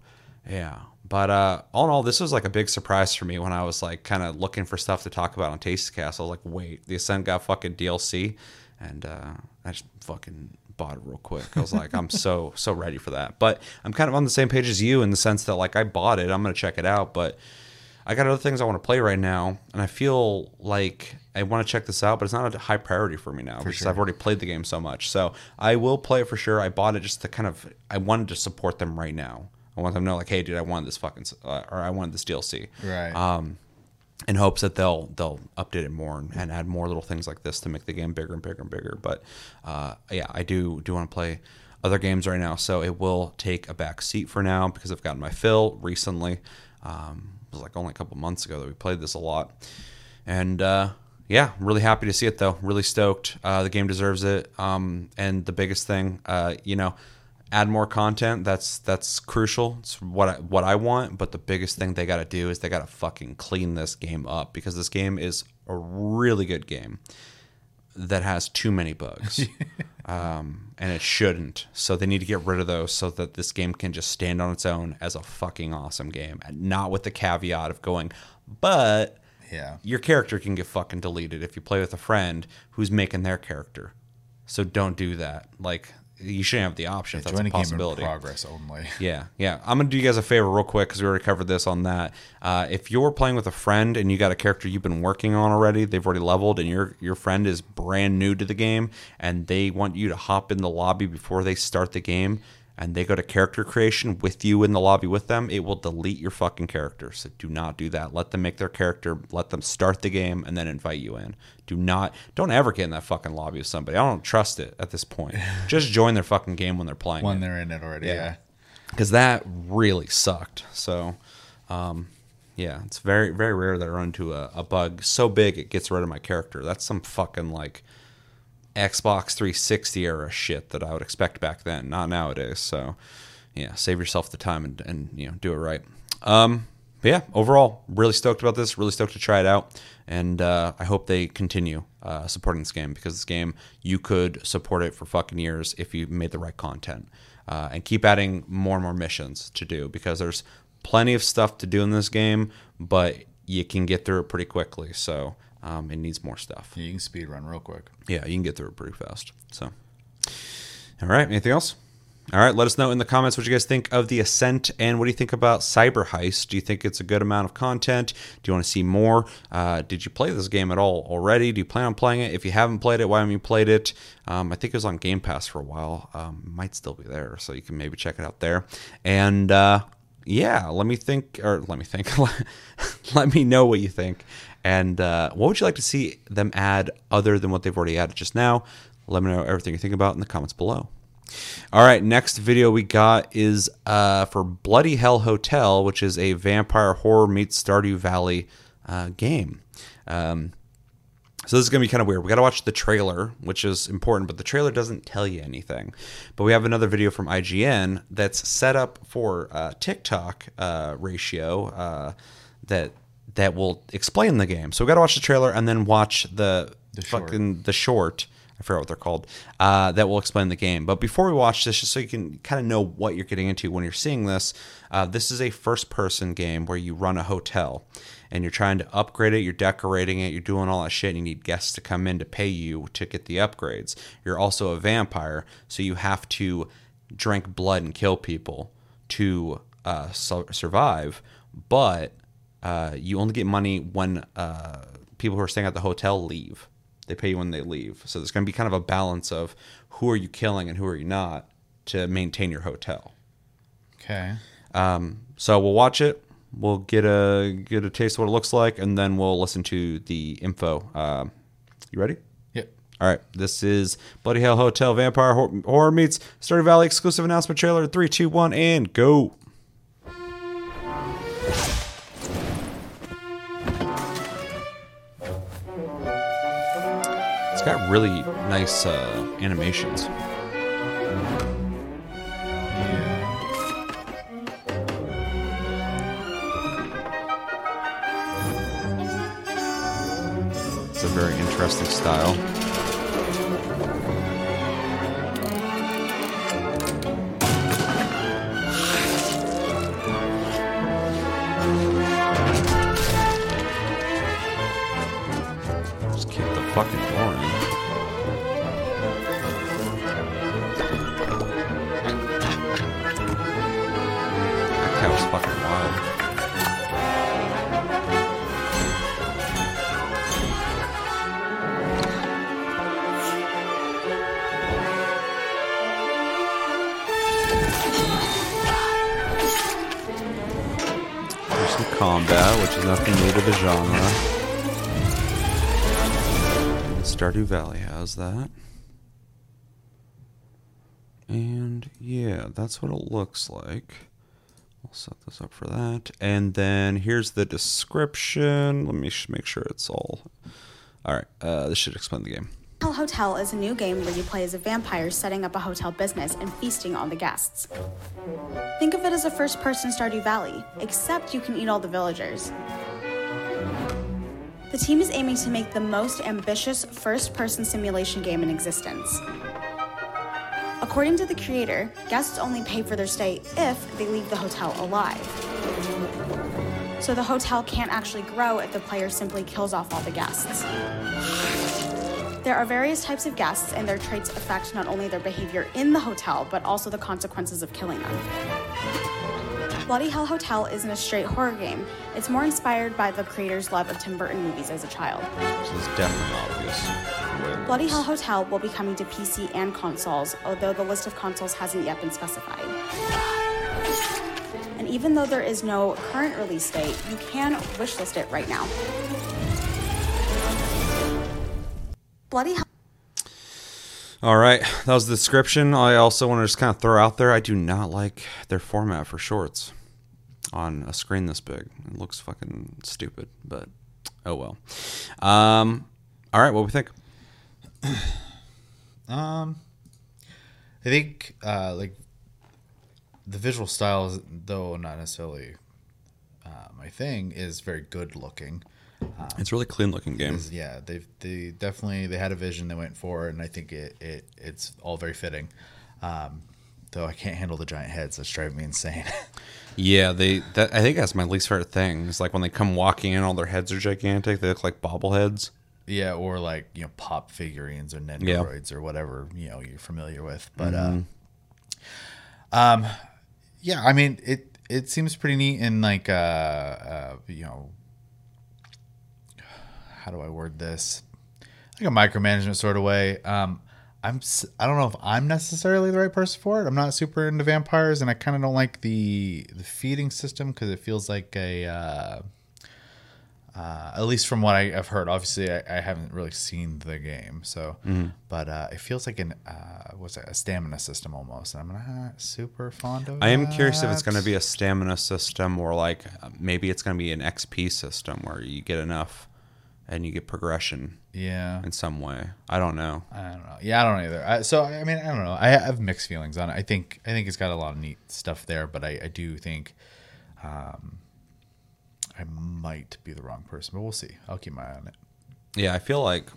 yeah, but uh, all in all, this was like a big surprise for me when I was like kind of looking for stuff to talk about on Tasty Castle. Like, wait, the Ascent got fucking DLC, and uh, I just fucking bought it real quick. I was like, I'm so so ready for that. But I'm kind of on the same page as you in the sense that like I bought it, I'm gonna check it out, but I got other things I want to play right now, and I feel like I want to check this out, but it's not a high priority for me now because sure. I've already played the game so much. So I will play it for sure. I bought it just to kind of I wanted to support them right now. I want them to know like, hey, dude, I wanted this fucking uh, or I wanted this DLC Right. um, in hopes that they'll they'll update it more and, and add more little things like this to make the game bigger and bigger and bigger. But uh, yeah, I do do want to play other games right now, so it will take a back seat for now because I've gotten my fill recently. Um, it was like only a couple months ago that we played this a lot, and uh, yeah, really happy to see it though. Really stoked. Uh, the game deserves it. Um, and the biggest thing, uh, you know, add more content. That's that's crucial. It's what I, what I want. But the biggest thing they got to do is they got to fucking clean this game up because this game is a really good game that has too many bugs. um, and it shouldn't. So they need to get rid of those so that this game can just stand on its own as a fucking awesome game, and not with the caveat of going, but yeah. your character can get fucking deleted if you play with a friend who's making their character. So don't do that. Like you shouldn't have the option if that's a a game in possibility. progress only. Yeah, yeah. I'm gonna do you guys a favor real quick because we already covered this on that. Uh, if you're playing with a friend and you got a character you've been working on already, they've already leveled, and your your friend is brand new to the game, and they want you to hop in the lobby before they start the game, and they go to character creation with you in the lobby with them, it will delete your fucking character. So do not do that. Let them make their character, let them start the game, and then invite you in. Do not, don't ever get in that fucking lobby with somebody. I don't trust it at this point. Just join their fucking game when they're playing. When it they're in it already. Yeah. because that really sucked. So, um, Yeah, it's very very rare that I run into a, a bug so big it gets rid of my character. That's some fucking like Xbox 360 era shit that I would expect back then, not nowadays. So yeah, save yourself the time and, and you know do it right. Um, but yeah, overall, really stoked about this. Really stoked to try it out, and uh, I hope they continue uh, supporting this game because this game you could support it for fucking years if you made the right content uh, and keep adding more and more missions to do because there's plenty of stuff to do in this game, but you can get through it pretty quickly. So um, it needs more stuff. You can speed run real quick. Yeah, you can get through it pretty fast. So, all right, anything else? All right, let us know in the comments what you guys think of the Ascent and what do you think about Cyber Heist. Do you think it's a good amount of content? Do you want to see more? Uh, did you play this game at all already? Do you plan on playing it? If you haven't played it, why haven't you played it? Um, I think it was on Game Pass for a while. Um, might still be there, so you can maybe check it out there. And uh, yeah, let me think, or let me think. let me know what you think. And uh, what would you like to see them add other than what they've already added just now? Let me know everything you think about in the comments below. All right, next video we got is uh, for Bloody Hell Hotel, which is a vampire horror meets Stardew Valley uh, game. Um, so this is going to be kind of weird. We got to watch the trailer, which is important, but the trailer doesn't tell you anything. But we have another video from IGN that's set up for uh, TikTok uh, ratio uh, that that will explain the game. So we got to watch the trailer and then watch the, the fucking short. the short I forgot what they're called, uh, that will explain the game. But before we watch this, just so you can kind of know what you're getting into when you're seeing this, uh, this is a first person game where you run a hotel and you're trying to upgrade it, you're decorating it, you're doing all that shit, and you need guests to come in to pay you to get the upgrades. You're also a vampire, so you have to drink blood and kill people to uh, su- survive, but uh, you only get money when uh, people who are staying at the hotel leave. They pay you when they leave. So there's going to be kind of a balance of who are you killing and who are you not to maintain your hotel. Okay. Um, so we'll watch it. We'll get a get a taste of what it looks like, and then we'll listen to the info. Uh, you ready? Yep. All right. This is Bloody Hell Hotel Vampire Horror, Horror meets Stardew Valley exclusive announcement trailer. Three, two, one, and go. Got really nice uh, animations. It's a very interesting style. Just keep the fucking door nothing new to the genre. Stardew Valley has that. And yeah, that's what it looks like. I'll set this up for that. And then here's the description. Let me sh- make sure it's all. All right, uh, this should explain the game. Hell Hotel is a new game where you play as a vampire setting up a hotel business and feasting on the guests. Think of it as a first person Stardew Valley, except you can eat all the villagers. The team is aiming to make the most ambitious first person simulation game in existence. According to the creator, guests only pay for their stay if they leave the hotel alive. So the hotel can't actually grow if the player simply kills off all the guests. There are various types of guests, and their traits affect not only their behavior in the hotel, but also the consequences of killing them. Bloody Hell Hotel isn't a straight horror game. It's more inspired by the creator's love of Tim Burton movies as a child. So it's definitely obvious. the way it Bloody. Hell Hotel will be coming to PC and consoles, although the list of consoles hasn't yet been specified. And even though there is no current release date, you can wishlist it right now. Bloody Hell. All right, that was the description. I also want to just kind of throw out there I do not like their format for shorts. on a screen this big. It looks fucking stupid, but oh well. Um, all right, what we think? um, I think uh, like the visual style, is, though not necessarily uh, my thing, is very good looking. It's a really clean looking game. Yeah, they they definitely they had a vision, they went for it, and I think it, it it's all very fitting. Um, though I can't handle the giant heads; that's driving me insane. Yeah, they. That, I think that's my least favorite thing. Is like when they come walking in, all their heads are gigantic. They look like bobbleheads. yeah, or like you know pop figurines or Nendoroids or whatever you know you're familiar with. But uh, um, yeah, I mean it it seems pretty neat in like uh, uh you know how do I word this? Like a micromanagement sort of way. Um, I'm I don't know if I'm necessarily the right person for it. I'm not super into vampires, and I kind of don't like the the feeding system because it feels like a uh, uh, at least from what I, have heard. Obviously, I, I haven't really seen the game, so but uh, it feels like an uh, what's that, a stamina system almost. I'm not super fond of. I am curious if it's going to be a stamina system or like uh, maybe it's going to be an XP system where you get enough and you get progression Yeah, in some way. I don't know. I don't know. Yeah, I don't know either. I, so I mean, I don't know. I have mixed feelings on it. I think I think it's got a lot of neat stuff there, but I, I do think um, I might be the wrong person, but we'll see. I'll keep my eye on it. Yeah, I feel like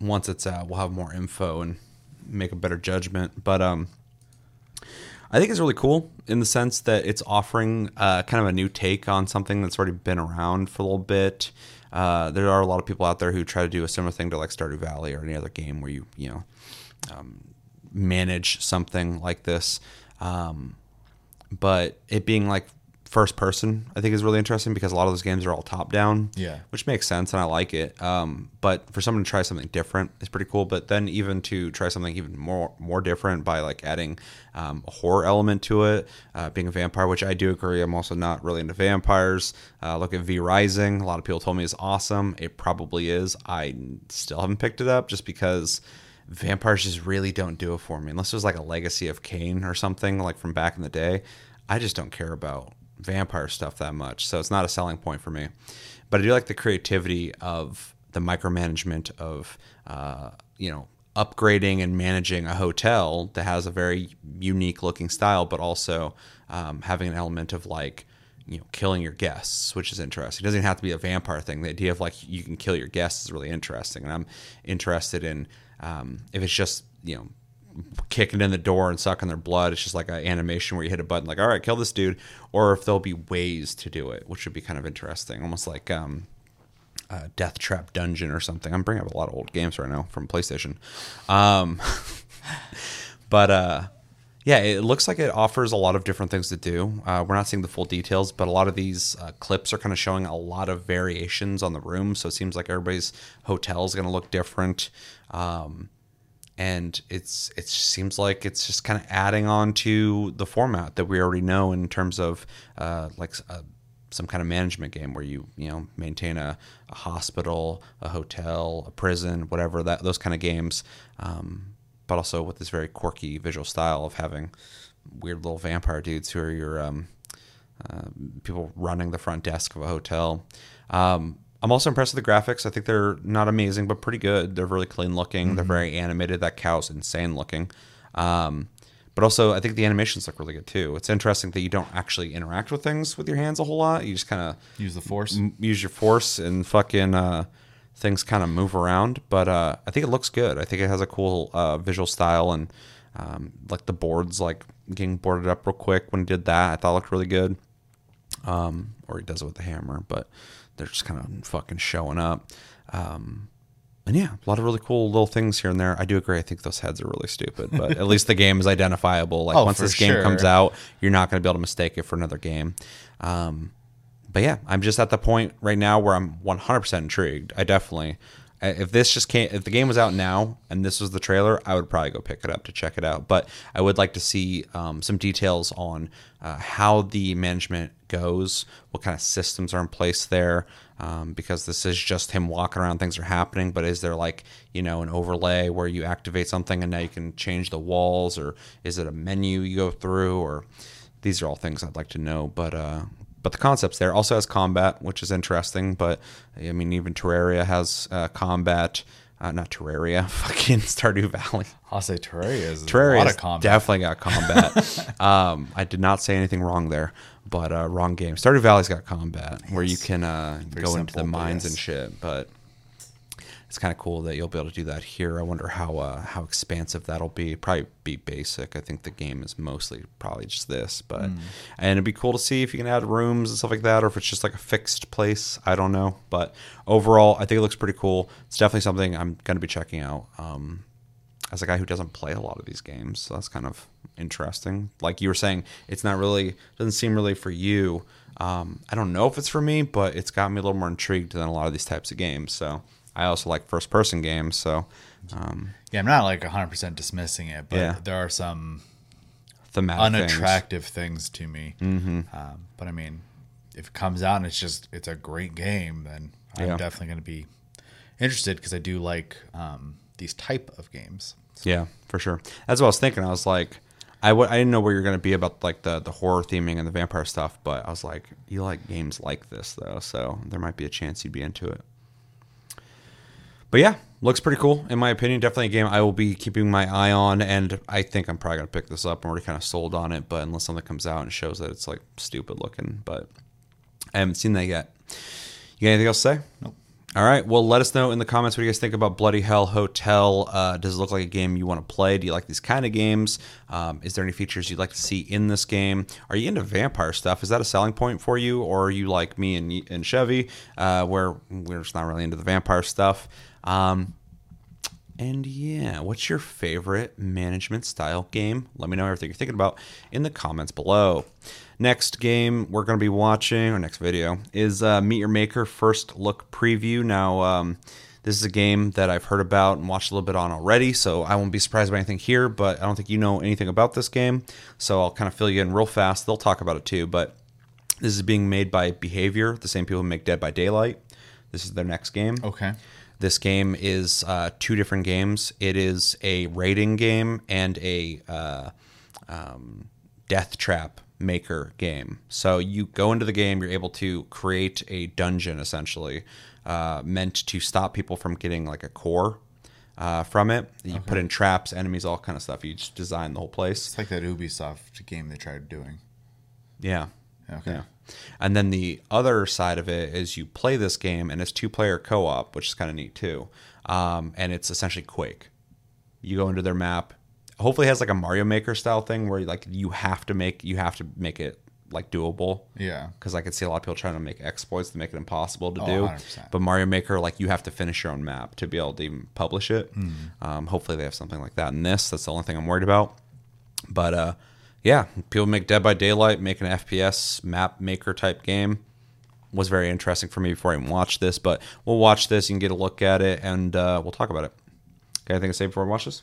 once it's out, we'll have more info and make a better judgment. But um, I think it's really cool in the sense that it's offering uh, kind of a new take on something that's already been around for a little bit. Uh, there are a lot of people out there who try to do a similar thing to like Stardew Valley or any other game where you you know um, manage something like this. Um, but it being like first person, I think is really interesting because a lot of those games are all top down. Yeah. Which makes sense and I like it. Um, but for someone to try something different is pretty cool. But then even to try something even more more different by like adding um, a horror element to it, uh, being a vampire, which I do agree. I'm also not really into vampires. Uh, look at V Rising. A lot of people told me it's awesome. It probably is. I still haven't picked it up just because vampires just really don't do it for me unless there's like a legacy of Kain or something like from back in the day. I just don't care about vampire stuff that much, so it's not a selling point for me. But I do like the creativity of the micromanagement of uh, you know upgrading and managing a hotel that has a very unique looking style, but also um, having an element of like you know killing your guests, which is interesting. It doesn't have to be a vampire thing. The idea of like you can kill your guests is really interesting, and I'm interested in um, if it's just you know kicking in the door and sucking their blood. It's just like an animation where you hit a button, like all right, kill this dude, or if there'll be ways to do it, which would be kind of interesting, almost like um, uh, Death Trap Dungeon or something. I'm bringing up a lot of old games right now from PlayStation. Um, but uh, yeah, it looks like it offers a lot of different things to do. Uh, we're not seeing the full details, but a lot of these uh, clips are kind of showing a lot of variations on the room. So it seems like everybody's hotel is going to look different. Um, and it's it seems like it's just kind of adding on to the format that we already know in terms of uh, like uh some kind of management game where you you know maintain a, a hospital, a hotel, a prison, whatever that those kind of games. Um, but also with this very quirky visual style of having weird little vampire dudes who are your um, uh, people running the front desk of a hotel. Um, I'm also impressed with the graphics. I think they're not amazing, but pretty good. They're really clean looking. They're very animated. That cow's insane looking. Um, but also, I think the animations look really good too. It's interesting that you don't actually interact with things with your hands a whole lot. You just kind of Use the force. use your force and fucking uh, things kind of move around. But uh, I think it looks good. I think it has a cool uh, visual style and um, like the boards, like getting boarded up real quick when he did that. I thought it looked really good. Um, or he does it with the hammer, but they're just kind of fucking showing up. Um, and yeah, a lot of really cool little things here and there. I do agree. I think those heads are really stupid, but at least the game is identifiable. Like Oh, once this game comes out, you're not going to be able to mistake it for another game. Um, but yeah, I'm just at the point right now where I'm 100% intrigued. I definitely, if this just can't, if the game was out now and this was the trailer, I would probably go pick it up to check it out. But I would like to see um, some details on uh, how the management goes, what kind of systems are in place there, um, because this is just him walking around, things are happening. But is there like, you know, an overlay where you activate something and now you can change the walls, or is it a menu you go through, or these are all things I'd like to know. But uh, but the concept's there. Also has combat, which is interesting. But I mean, even Terraria has uh, combat. Uh, not Terraria, fucking Stardew Valley. I'll say Terraria is a Terraria lot of combat. definitely got combat. um, I did not say anything wrong there, but uh, wrong game. Stardew Valley's got combat where you can uh, go into the mines yes. and shit. But it's kind of cool that you'll be able to do that here. I wonder how uh, how expansive that'll be. Probably be basic. I think the game is mostly probably just this, but Hmm. and it'd be cool to see if you can add rooms and stuff like that, or if it's just like a fixed place. I don't know, but overall, I think it looks pretty cool. It's definitely something I'm going to be checking out. Um, as a guy who doesn't play a lot of these games, so that's kind of interesting. Like you were saying, it's not really doesn't seem really for you. Um, I don't know if it's for me, but it's got me a little more intrigued than a lot of these types of games. So I also like first person games. So um, Yeah, I'm not like 100% dismissing it, but Yeah. there are some thematic unattractive things. to me. Mm-hmm. Um, but I mean, if it comes out and it's just it's a great game, then I'm Yeah. definitely going to be interested because I do like um, these type of games. Yeah, for sure. That's what I was thinking. I was like, I w- I didn't know where you're going to be about like the the horror theming and the vampire stuff, but I was like, you like games like this though, so there might be a chance you'd be into it. But yeah, looks pretty cool in my opinion. Definitely a game I will be keeping my eye on, and I think I'm probably gonna pick this up. I'm already kind of sold on it, but unless something comes out and shows that it's like stupid looking, but I haven't seen that yet. You got anything else to say? Nope. All right. Well, let us know in the comments what you guys think about Bloody Hell Hotel. Uh, does it look like a game you want to play? Do you like these kind of games? Um, is there any features you'd like to see in this game? Are you into vampire stuff? Is that a selling point for you, or are you like me and, and Chevy, uh, where we're just not really into the vampire stuff? Um, and yeah, what's your favorite management style game? Let me know everything you're thinking about in the comments below. Next game we're going to be watching, or next video, is uh, Meet Your Maker First Look Preview. Now, um, this is a game that I've heard about and watched a little bit on already, so I won't be surprised by anything here, but I don't think you know anything about this game, so I'll kind of fill you in real fast. They'll talk about it too, but this is being made by Behavior, the same people who make Dead by Daylight. This is their next game. Okay. This game is uh, two different games. It is a raiding game and a uh, um, death trap maker game. So you go into the game, you're able to create a dungeon essentially, uh, meant to stop people from getting like a core uh, from it. You put in traps, enemies, all kind of stuff. You just design the whole place. It's like that Ubisoft game they tried doing. Yeah. Okay. Yeah. And then the other side of it is you play this game and it's two player co op, which is kind of neat too. Um, and it's essentially Quake. You go into their map. Hopefully, it has like a Mario Maker style thing where like you have to make you have to make it like doable. Yeah. Because I could see a lot of people trying to make exploits to make it impossible to Oh, do. 100%. But Mario Maker, like you have to finish your own map to be able to even publish it. Hmm. Um, hopefully, they have something like that in this. That's the only thing I'm worried about. But uh, yeah, people make Dead by Daylight, make an FPS map maker type game. Was very interesting for me before I even watched this. But we'll watch this. You can get a look at it, and uh, we'll talk about it. Got anything to say before we watch this?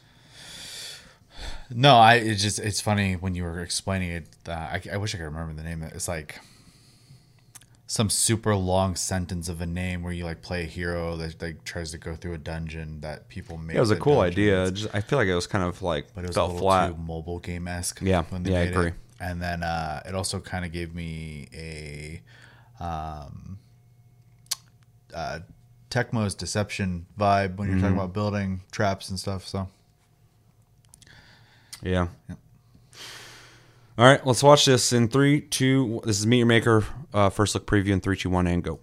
No, I it just it's funny when you were explaining it. Uh, I, I wish I could remember the name. It's like some super long sentence of a name where you like play a hero that like tries to go through a dungeon that people make. Yeah, it was a cool dungeons. idea. Just, I feel like it was kind of like but it was a little flat. too mobile game esque. Yeah, yeah, I agree. It. And then uh, it also kind of gave me a um, uh, Tecmo's Deception vibe when you're Mm-hmm. talking about building traps and stuff. So Yeah. All right, let's watch this in three, two. This is Meet Your Maker uh, first look preview in three, two, one, and go.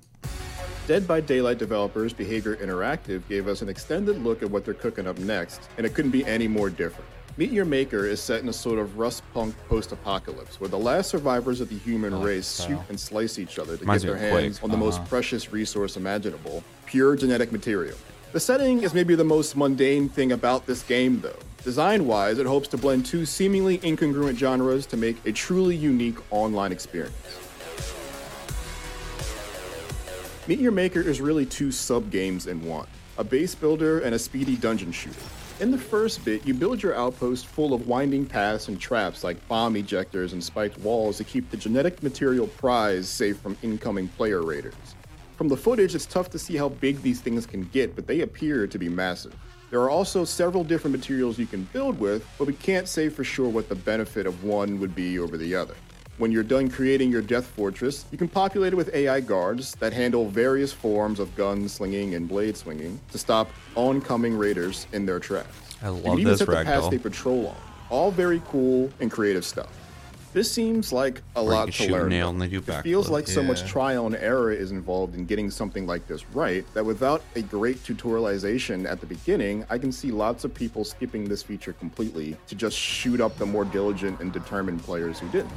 Dead by Daylight developers Behavior Interactive gave us an extended look at what they're cooking up next, and it couldn't be any more different. Meet Your Maker is set in a sort of rust punk post apocalypse where the last survivors of the human race shoot and slice each other to Reminds get their of Quake. hands on the most precious resource imaginable pure genetic material. The setting is maybe the most mundane thing about this game, though. Design wise, it hopes to blend two seemingly incongruent genres to make a truly unique online experience. Meet Your Maker is really two sub games in one a base builder and a speedy dungeon shooter. In the first bit, you build your outpost full of winding paths and traps like bomb ejectors and spiked walls to keep the genetic material prize safe from incoming player raiders. From the footage, it's tough to see how big these things can get, but they appear to be massive. There are also several different materials you can build with, but we can't say for sure what the benefit of one would be over the other. When you're done creating your death fortress, you can populate it with AI guards that handle various forms of gun slinging and blade swinging to stop oncoming raiders in their tracks. I love you can even this set the path they patrol on. All very cool and creative stuff. This seems like a lot to learn. nail and they do it feels like so much trial and error is involved in getting something like this right that without a great tutorialization at the beginning, I can see lots of people skipping this feature completely to just shoot up the more diligent and determined players who didn't.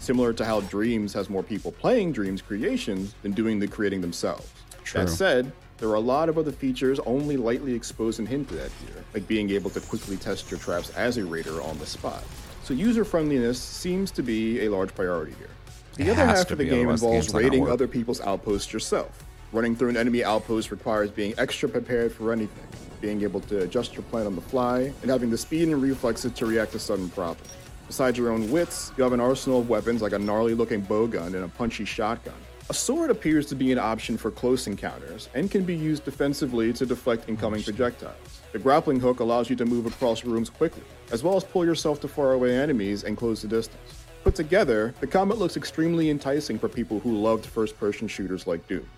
Similar to how Dreams has more people playing Dreams creations than doing the creating themselves. True. That said, there are a lot of other features only lightly exposed and hinted at here, like being able to quickly test your traps as a raider on the spot. So user friendliness seems to be a large priority here. The It other half of the game the involves game's not gonna raiding other people's outposts yourself. Running through an enemy outpost requires being extra prepared for anything, being able to adjust your plan on the fly, and having the speed and reflexes to react to sudden problems. Besides your own wits, you have an arsenal of weapons like a gnarly looking bowgun and a punchy shotgun. A sword appears to be an option for close encounters and can be used defensively to deflect incoming projectiles. The grappling hook allows you to move across rooms quickly, as well as pull yourself to faraway enemies and close the distance. Put together, the combat looks extremely enticing for people who loved first person shooters like Doom.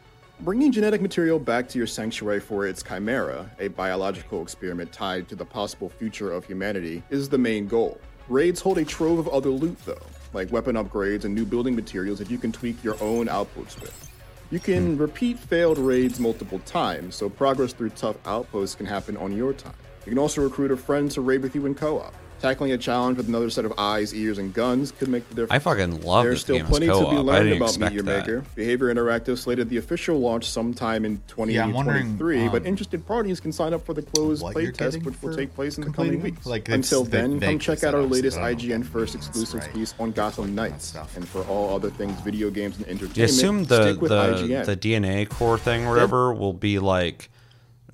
Bringing genetic material back to your sanctuary for its chimera, a biological experiment tied to the possible future of humanity, is the main goal. Raids hold a trove of other loot, though, like weapon upgrades and new building materials that you can tweak your own outposts with. You can hmm. repeat failed raids multiple times, so progress through tough outposts can happen on your time. You can also recruit a friend to raid with you in co op. Tackling a challenge with another set of eyes, ears, and guns could make the difference. I fucking love There's this still game as plenty to be learned about expect Meet Your that. Maker. Behavior Interactive slated the official launch sometime in Yeah, I'm 2023, but um, interested parties can sign up for the closed what you're playtest, which will take place in the coming weeks. Like, Until they then, come check out our latest but I don't know IGN first that's exclusive right. piece on Gotham Knights. And for all other things video games and entertainment, You assume the stick with the, IGN. the DNA core thing or whatever will be like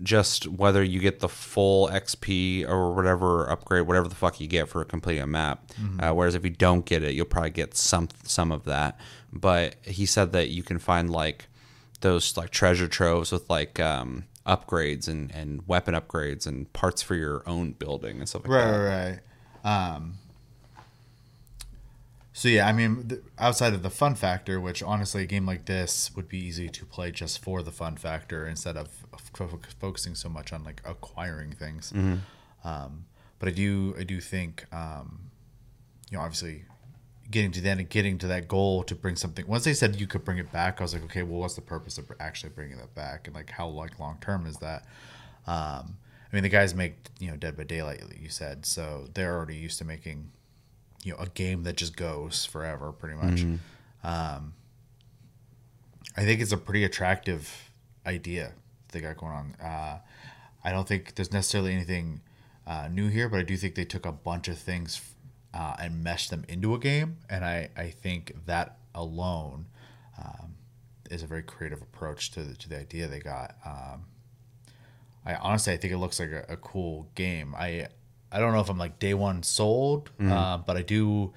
just whether you get the full XP or whatever upgrade, whatever the fuck you get for completing a map. Mm-hmm. Uh, whereas if you don't get it, you'll probably get some some of that. But he said that you can find like those like treasure troves with like um, upgrades and, and weapon upgrades and parts for your own building and stuff like Right, that. right, right. Um, so yeah, I mean, th- outside of the fun factor, which honestly, a game like this would be easy to play just for the fun factor instead of fo- focusing so much on like acquiring things. Um, but I do, I do think, um, you know, obviously, getting to then getting to that goal to bring something. Once they said you could bring it back, I was like, okay, well, what's the purpose of actually bringing that back, and like how like long term is that? Um, I mean, the guys make you know Dead by Daylight, you said, so they're already used to making you know a game that just goes forever, pretty much. Um, I think it's a pretty attractive idea they got going on. Uh, I don't think there's necessarily anything uh, new here, but I do think they took a bunch of things uh, and meshed them into a game, and I I think that alone um, is a very creative approach to the, to the idea they got. Um, I honestly I think it looks like a, a cool game. I I don't know if I'm like day one sold, uh, but I do.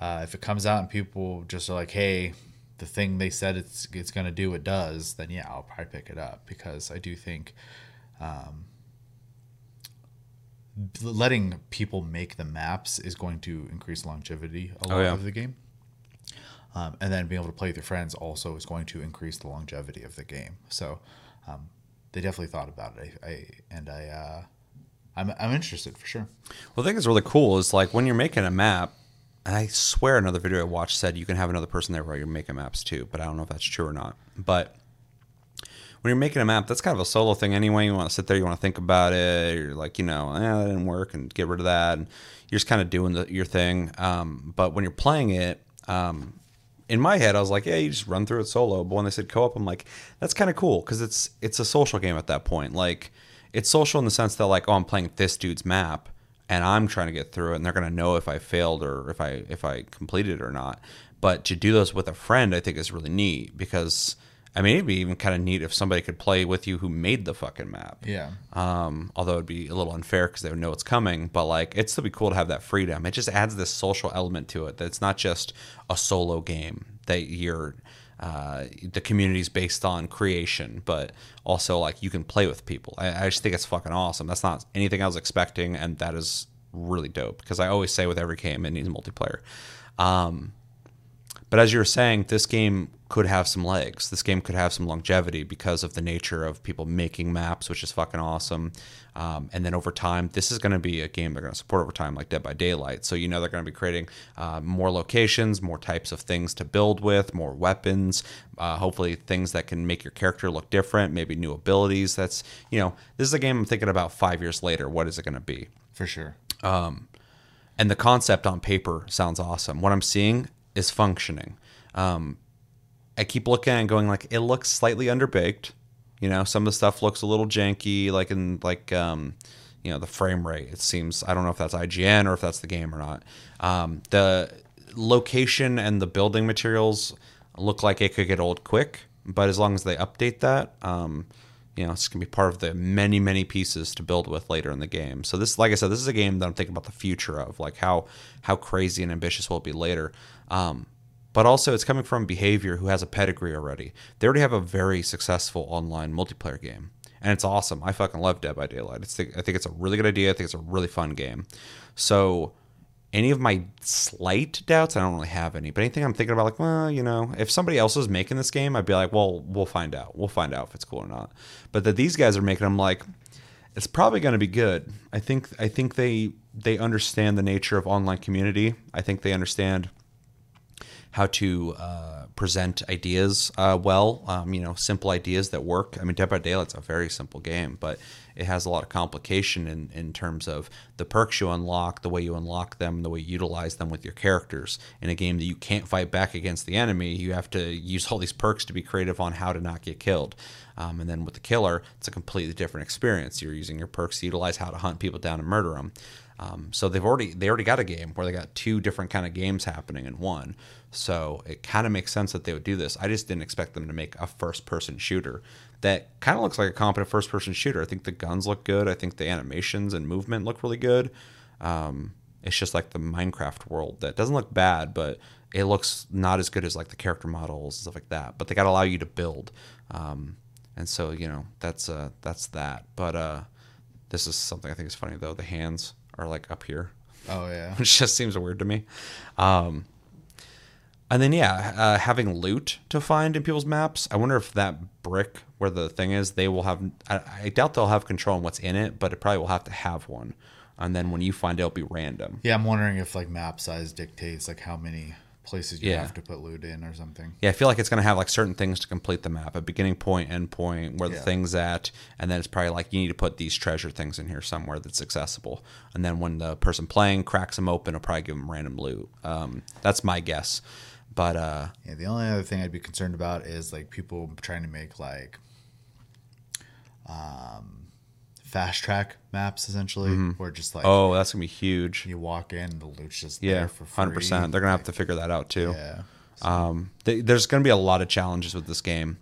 Uh, if it comes out and people just are like, "Hey, the thing they said it's it's gonna do, it does," then yeah, I'll probably pick it up because I do think um, letting people make the maps is going to increase longevity a lot yeah. of the game. Um, and then being able to play with your friends also is going to increase the longevity of the game. So um, they definitely thought about it. I, I and I, uh, I'm I'm interested for sure. Well, the thing that's really cool is like when you're making a map, I swear another video I watched said you can have another person there while you're making maps too, but I don't know if that's true or not. But when you're making a map, that's kind of a solo thing anyway. You want to sit there, you want to think about it. You're like, you know, eh, that didn't work, and get rid of that. And you're just kind of doing the, your thing. Um, but when you're playing it, um, in my head, I was like, yeah, you just run through it solo. But when they said co-op, I'm like, that's kind of cool because it's it's a social game at that point. Like, it's social in the sense that like, oh, I'm playing this dude's map and I'm trying to get through it, and they're gonna know if I failed or if I if I completed it or not. But to do those with a friend, I think is really neat because I mean, it'd be even kind of neat if somebody could play with you who made the fucking map. Yeah. Um, although it'd be a little unfair because they would know it's coming, but like it'd still be cool to have that freedom. It just adds this social element to it. That it's not just a solo game that you're uh, the community's based on creation, but also like you can play with people. I, I just think it's fucking awesome. That's not anything I was expecting, and that is really dope because I always say with every game it needs multiplayer. Um, But as you were saying, this game could have some legs. This game could have some longevity because of the nature of people making maps, which is fucking awesome. Um, and then over time, this is going to be a game they're going to support over time, like Dead by Daylight. So you know they're going to be creating uh, more locations, more types of things to build with, more weapons. Uh, hopefully, things that can make your character look different, maybe new abilities. That's you know, this is a game I'm thinking about five years later. What is it going to be? For sure. and the concept on paper sounds awesome. What I'm seeing is functioning. Um, I keep looking and going like it looks slightly underbaked. You know, some of the stuff looks a little janky, like in like um, you know the frame rate. It seems I don't know if that's IGN or if that's the game or not. Um, the location and the building materials look like it could get old quick, but as long as they update that, um, you know, it's gonna be part of the many, many pieces to build with later in the game. So this, like I said, this is a game that I'm thinking about the future of, like how how crazy and ambitious will it be later. Um, but also, it's coming from Behavior, who has a pedigree already. They already have a very successful online multiplayer game, and it's awesome. I fucking love Dead by Daylight. It's I think it's a really good idea. I think it's a really fun game. So any of my slight doubts, I don't really have any. But anything I'm thinking about, like, well, you know, if somebody else was making this game, I'd be like, well, we'll find out. We'll find out if it's cool or not. But that these guys are making, I'm like, it's probably going to be good. I think I think they they understand the nature of online community. I think they understand how to uh, present ideas uh, well. Um, you know, simple ideas that work. I mean, Dead by Daylight's a very simple game, but it has a lot of complication in, in terms of the perks you unlock, the way you unlock them, the way you utilize them with your characters. In a game that you can't fight back against the enemy, you have to use all these perks to be creative on how to not get killed. Um, and then with the killer, it's a completely different experience. You're using your perks to utilize how to hunt people down and murder them. Um, so they've already they already got a game where they got two different kind of games happening in one. So it kind of makes sense that they would do this. I just didn't expect them to make a first person shooter that kind of looks like a competent first person shooter. I think the guns look good. I think the animations and movement look really good. Um, it's just like the Minecraft world that doesn't look bad, but it looks not as good as like the character models and stuff like that. But they got to allow you to build, um, and so you know that's uh, that's that. But uh, this is something I think is funny though. The hands are like up here, Oh yeah. which just seems weird to me. Um, and then yeah, uh, having loot to find in people's maps. I wonder if that brick where the thing is, they will have. I, I doubt they'll have control on what's in it, but it probably will have to have one. And then when you find it, it'll be random. Yeah, I'm wondering if like map size dictates like how many places you Yeah. have to put loot in or something. Yeah, I feel like it's gonna have like certain things to complete the map, a beginning point, end point, where the thing's at, and then it's probably like you need to put these treasure things in here somewhere that's accessible. And then when the person playing cracks them open, it'll probably give them random loot. Um, that's my guess. But uh, Yeah, the only other thing I'd be concerned about is like people trying to make like um fast track maps essentially, where just like oh, that's gonna be huge. you walk in, the loot's just Yeah, there for free. hundred percent. They're gonna have to figure that out too. Yeah. Um, th- there's to be a lot of challenges with this game,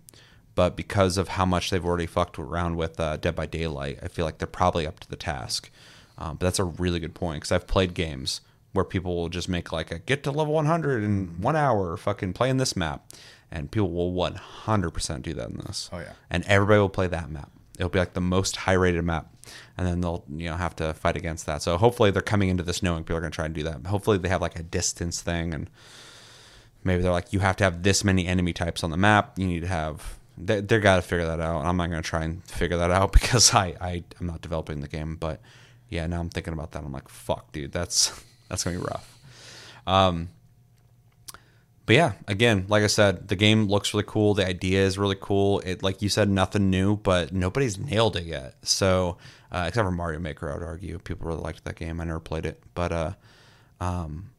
but because of how much they've already fucked around with uh, Dead by Daylight, I feel like they're probably up to the task. Um, but that's a really good point because I've played games where people will just make like a get to level 100 in one hour, fucking playing this map, and people will 100% do that in this. Oh, yeah. and everybody will play that map. It'll be like the most high rated map, and then they'll you know have to fight against that. So hopefully they're coming into this knowing people are going to try and do that. Hopefully they have like a distance thing and maybe they're like you have to have this many enemy types on the map you need to have they, they're got to figure that out i'm not going to try and figure that out because I, I i'm not developing the game but yeah now i'm thinking about that i'm like fuck dude that's that's going to be rough um but yeah again like i said the game looks really cool the idea is really cool it like you said nothing new but nobody's nailed it yet so uh, except for mario maker i would argue people really liked that game i never played it but uh um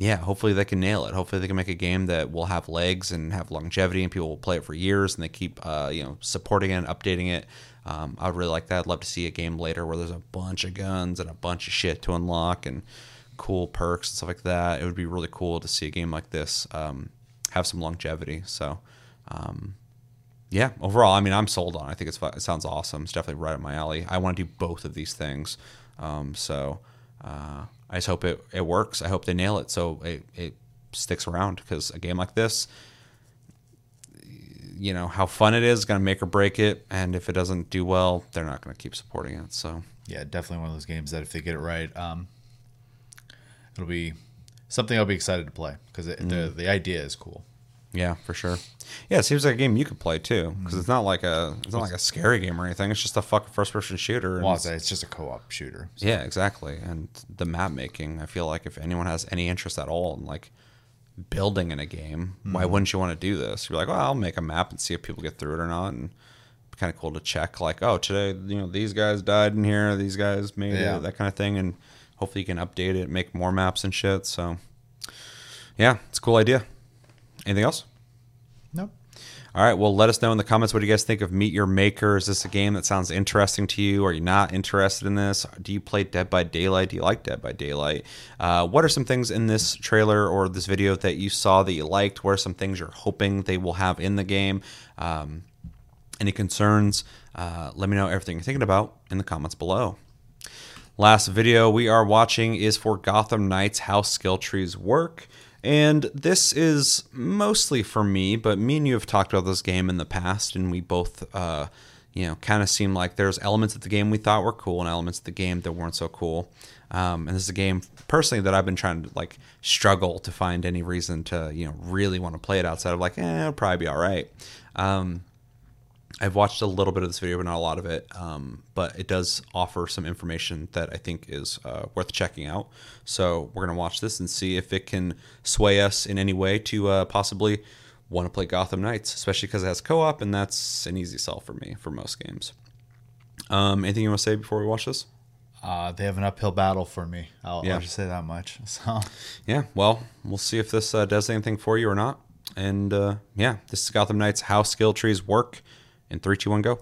yeah, hopefully they can nail it. Hopefully they can make a game that will have legs and have longevity, and people will play it for years, and they keep uh, you know supporting it and updating it. Um, I would really like that. I'd love to see a game later where there's a bunch of guns and a bunch of shit to unlock and cool perks and stuff like that. It would be really cool to see a game like this um, have some longevity. So, um, yeah, overall, I mean, I'm sold on. it. I think it's it sounds awesome. It's definitely right up my alley. I want to do both of these things. Um, so uh, I just hope it, it works. I hope they nail it so it, it sticks around because a game like this, you know, how fun it is going to make or break it. And if it doesn't do well, they're not going to keep supporting it. So Yeah, definitely one of those games that if they get it right, um, it'll be something I'll be excited to play because Mm. the the idea is cool. Yeah, for sure. Yeah, it seems like a game you could play too, because it's not like a it's not like a scary game or anything. It's just a fucking first person shooter. Well, it's- it's just a co-op shooter. yeah, exactly. And the map making, I feel like if anyone has any interest at all in like building in a game, why wouldn't you want to do this? You're like, well, I'll make a map and see if people get through it or not, and kind of cool to check like, oh, today you know these guys died in here, these guys made Yeah. it, that kind of thing, and hopefully you can update it, make more maps and shit. So, yeah, it's a cool idea. Anything else? Nope. All right. Well, let us know in the comments what do you guys think of Meet Your Maker. Is this a game that sounds interesting to you? Are you not interested in this? Do you play Dead by Daylight? Do you like Dead by Daylight? Uh, what are some things in this trailer or this video that you saw that you liked? What are some things you're hoping they will have in the game? Um, any concerns? Uh, let me know everything you're thinking about in the comments below. Last video we are watching is for Gotham Knights How Skill Trees Work. And this is mostly for me, but me and you have talked about this game in the past, and we both, uh, you know, kind of seem like there's elements of the game we thought were cool and elements of the game that weren't so cool. Um, and this is a game personally that I've been trying to like struggle to find any reason to, you know, really want to play it outside of like, eh, it'll probably be all right. Um, I've watched a little bit of this video, but not a lot of it. Um, but it does offer some information that I think is uh, worth checking out. So we're gonna watch this and see if it can sway us in any way to uh, possibly want to play Gotham Knights, especially because it has co-op, and that's an easy sell for me for most games. Um, anything you want to say before we watch this? Uh, they have an uphill battle for me. I'll, Yeah. I'll just say that much. So Yeah, well, we'll see if this uh, does anything for you or not. And uh, yeah, this is Gotham Knights: How Skill Trees Work. In three, two, one, go.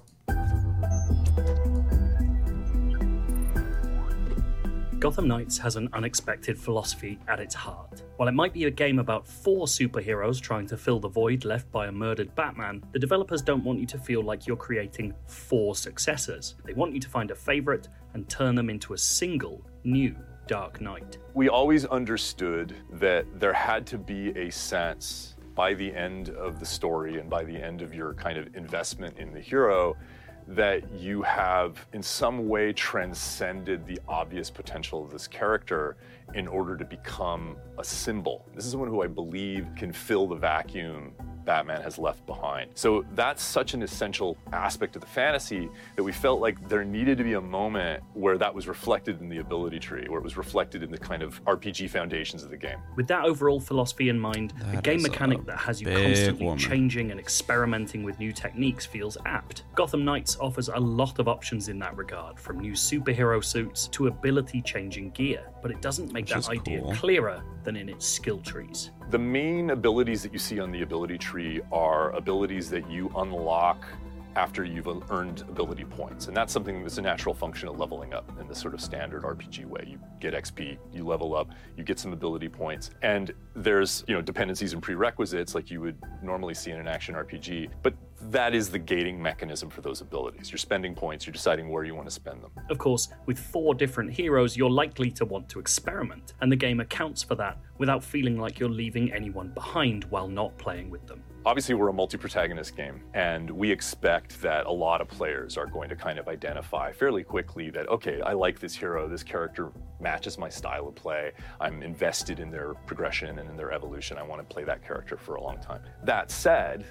Gotham Knights has an unexpected philosophy at its heart. While it might be a game about four superheroes trying to fill the void left by a murdered Batman, the developers don't want you to feel like you're creating four successors. They want you to find a favorite and turn them into a single, new Dark Knight. we always understood that there had to be a sense by the end of the story and by the end of your kind of investment in the hero that you have in some way transcended the obvious potential of this character in order to become a symbol. This is someone who I believe can fill the vacuum Batman has left behind. So that's such an essential aspect of the fantasy that we felt like there needed to be a moment where that was reflected in the ability tree, where it was reflected in the kind of RPG foundations of the game. With that overall philosophy in mind, a game is a mechanic that has you constantly woman. changing and experimenting with new techniques feels apt. Gotham Knights offers a lot of options in that regard, from new superhero suits to ability changing gear, but it doesn't make Which that is idea cool. clearer than in its skill trees. The main abilities that you see on the ability tree are abilities that you unlock after you've earned ability points. And that's something that's a natural function of leveling up in the sort of standard RPG way. You get XP, you level up, you get some ability points. And there's, you know, dependencies and prerequisites like you would normally see in an action RPG. But that is the gating mechanism for those abilities. You're spending points, you're deciding where you want to spend them. Of course, with four different heroes, you're likely to want to experiment, and the game accounts for that without feeling like you're leaving anyone behind while not playing with them. Obviously, we're a multi protagonist game, and we expect that a lot of players are going to kind of identify fairly quickly that, okay, I like this hero, this character matches my style of play, I'm invested in their progression and in their evolution, I want to play that character for a long time. That said,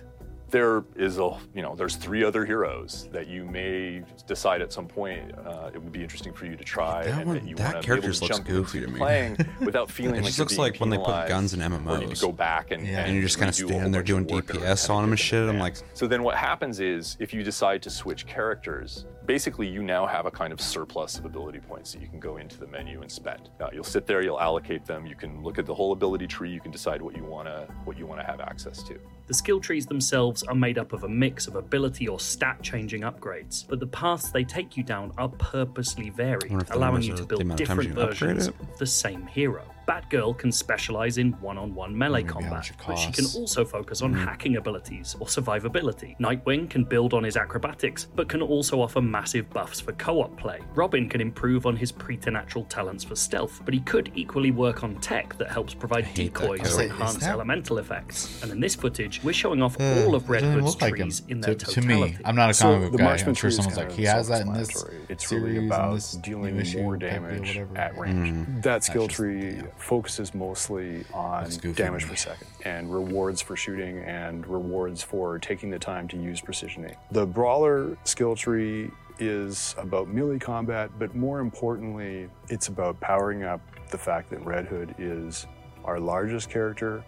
there is a you know there's three other heroes that you may decide at some point uh, it would be interesting for you to try That and one- that you want to be character able to looks jump goofy into to me. playing without feeling It like just looks like when they put guns in need MMOs. to go back and, Yeah. And you're just kind of standing there doing of work in order DPS on them and shit. I'm like, so then what happens is if you decide to switch characters, basically you now have a kind of surplus of ability points that you can go into the menu and spend. Now, you'll sit there, you'll allocate them, you can look at the whole ability tree, you can decide what you want to what you want to have access to. The skill trees themselves are made up of a mix of ability or stat changing upgrades, but the paths they take you down are purposely varied, wonder if the allowing you to build amount of times different you can upgrade versions of the same hero. Batgirl can specialize in one on one melee Maybe combat, much but she can also focus on hacking abilities or survivability. Nightwing can build on his acrobatics, but can also offer massive buffs for co op play. Robin can improve on his preternatural talents for stealth, but he could equally work on tech that helps provide decoys code. or enhance that- elemental effects. And in this footage, we're showing off Uh, all of Red it doesn't Hood's look like him. trees in to, their to totality. me, I'm not a So comic book the guy. I'm sure someone's like, he has that in this self-explanatory. It's really about dealing new more damage at range. Mm. That skill tree yeah. Focuses mostly on damage per second and rewards for shooting and rewards for taking the time to use precision aim. The brawler skill tree is about melee combat, but more importantly, it's about powering up the fact that Red Hood is our largest character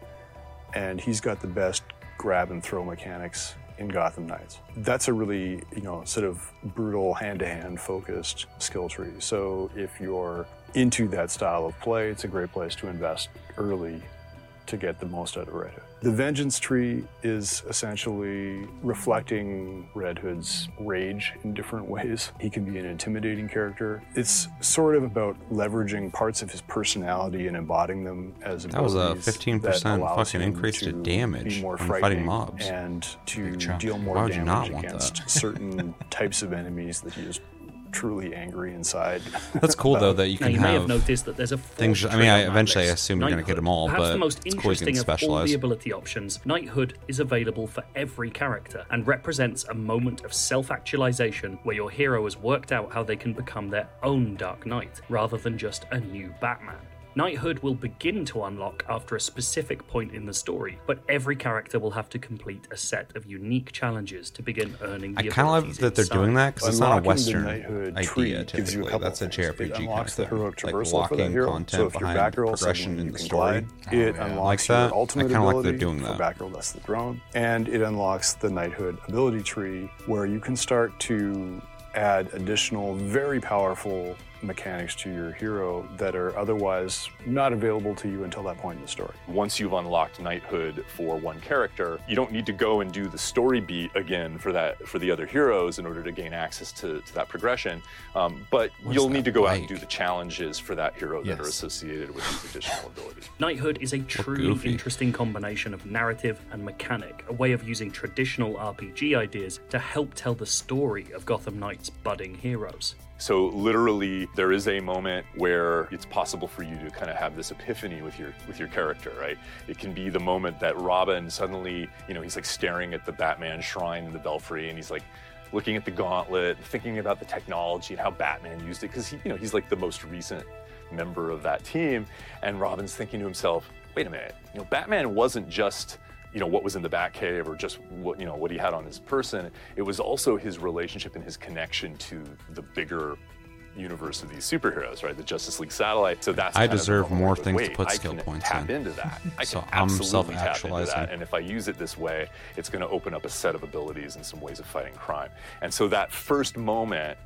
and he's got the best grab and throw mechanics in Gotham Knights. That's a really, you know, sort of brutal hand-to-hand focused skill tree. So if you're into that style of play, it's a great place to invest early to get the most out of Red Hood. The Vengeance tree is essentially reflecting Red Hood's rage in different ways. He can be an intimidating character. It's sort of about leveraging parts of his personality and embodying them as That was a abilities 15% that allows fucking increase to to damage be more when fighting mobs. and to deal more Why would you not damage want against certain types of enemies that he is truly angry inside. That's cool though that you Now, can you may have have noticed that there's a things. fourth I mean, I eventually I assume you're gonna get them all, Perhaps but the most it's cool you can interesting of all the ability options, Knighthood is available for every character and represents a moment of self-actualization where your hero has worked out how they can become their own Dark Knight, rather than just a new Batman. Knighthood will begin to unlock after a specific point in the story, but every character will have to complete a set of unique challenges to begin earning the I kind of love that they're inside. doing that because it's not a Western knighthood tree idea. gives you a Typically, couple that's a things. It JRPG kind of unlocks the thing. heroic Like traversal locking hero. content So if you're behind progression suddenly in the story. glide. Oh, it yeah. unlocks Like your that? I ultimate kinda like they're ability doing for that. Batgirl, that's the drone, and it unlocks the knighthood ability tree, where you can start to add additional, very powerful mechanics to your hero that are otherwise not available to you until that point in the story. Once you've unlocked knighthood for one character, you don't need to go and do the story beat again for that for the other heroes in order to gain access to, to that progression. Um, but What is you'll need to go out and do the challenges for that hero that are associated with these additional abilities. Knighthood is a truly interesting combination of narrative and mechanic, a way of using traditional RPG ideas to help tell the story of Gotham Knights' budding heroes. So literally, there is a moment where it's possible for you to kind of have this epiphany with your with your character, right? It can be the moment that Robin suddenly, you know, he's like staring at the Batman shrine in the Belfry, and he's like looking at the gauntlet, thinking about the technology and how Batman used it, because he, you know, he's like the most recent member of that team, and Robin's thinking to himself, wait a minute, you know, Batman wasn't just you know what was in the Batcave or just what you know what he had on his person. It was also his relationship and his connection to the bigger universe of these superheroes, right? The Justice League satellite. So that's I kind of the deserve more things to "Wait, put I skill can points tap in." into that. I So can I'm absolutely tap into that. And if I use it this way, it's going to open up a set of abilities and some ways of fighting crime. And so that first moment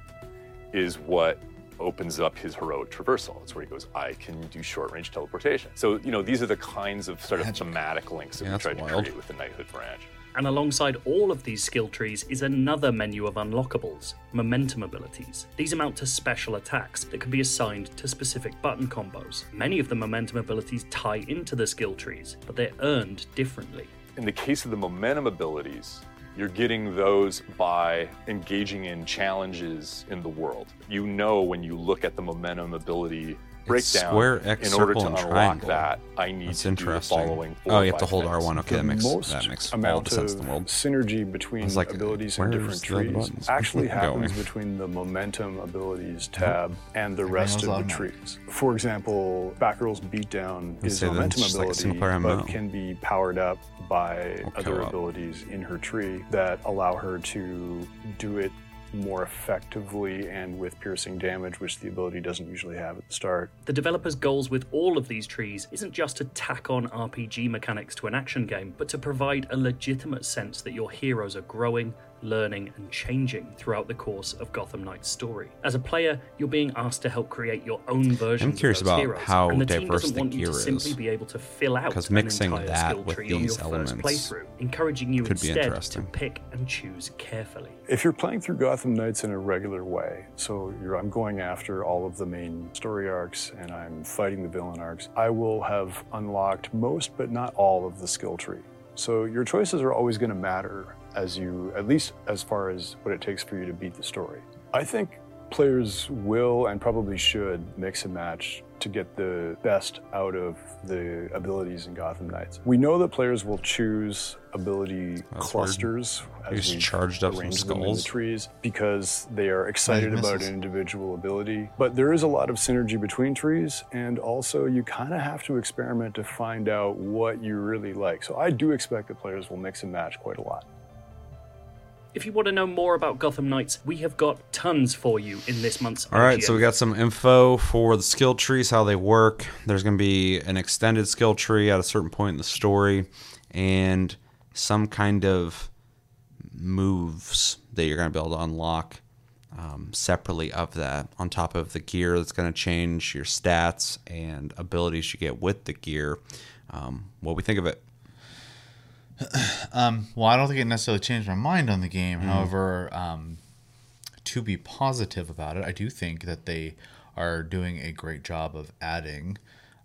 is what opens up his heroic traversal. It's where he goes, I can do short range teleportation. So, you know, these are the kinds of sort of thematic links that Yeah, we that's tried to wild. create with the Knighthood branch. And alongside all of these skill trees is another menu of unlockables, momentum abilities. These amount to special attacks that can be assigned to specific button combos. Many of the momentum abilities tie into the skill trees, but they're earned differently. In the case of the momentum abilities, you're getting those by engaging in challenges in the world. You know when you look at the momentum ability breakdown, square, X, in order to unlock triangle. that, I need That's to interesting. do the following. Oh, four Oh, you have to hold things. R1. Okay, that makes most that makes all amount the sense of in the world. synergy between like, abilities in where's different trees buttons? actually Going. happens between the momentum abilities tab and the rest of the automatic. trees. For example, Batgirl's beatdown Let's is a momentum it's just like a ability, but can be powered up by Or other co-op. abilities in her tree that allow her to do it more effectively and with piercing damage, which the ability doesn't usually have at the start. The developers' goals with all of these trees isn't just to tack on RPG mechanics to an action game, but to provide a legitimate sense that your heroes are growing, learning, and changing throughout the course of Gotham Knight's story. As a player, you're being asked to help create your own version. I'm curious of those about heroes, how and the team doesn't the want you to gear simply be able to fill out 'Cause an mixing entire that skill with tree on these your elements first playthrough, encouraging you could be instead to pick and choose carefully. If you're playing through Gotham Knights in a regular way, so you're, I'm going after all of the main story arcs and I'm fighting the villain arcs, I will have unlocked most but not all of the skill tree. So your choices are always going to matter as you, at least as far as what it takes for you to beat the story. I think players will and probably should mix and match to get the best out of the abilities in Gotham Knights. We know that players will choose ability That's clusters He as just we charged up some arrange them in the skulls. trees because they are excited about an individual ability. But there is a lot of synergy between trees, and also you kind of have to experiment to find out what you really like. So I do expect that players will mix and match quite a lot. If you want to know more about Gotham Knights, we have got tons for you in this month's All right, so we got some info for the skill trees, how they work. There's going to be an extended skill tree at a certain point in the story, and some kind of moves that you're going to be able to unlock um, separately of that, on top of the gear that's going to change your stats and abilities you get with the gear. Um, what we think of it? Um, well, I don't think it necessarily changed my mind on the game. Mhm. However, um, to be positive about it, I do think that they are doing a great job of adding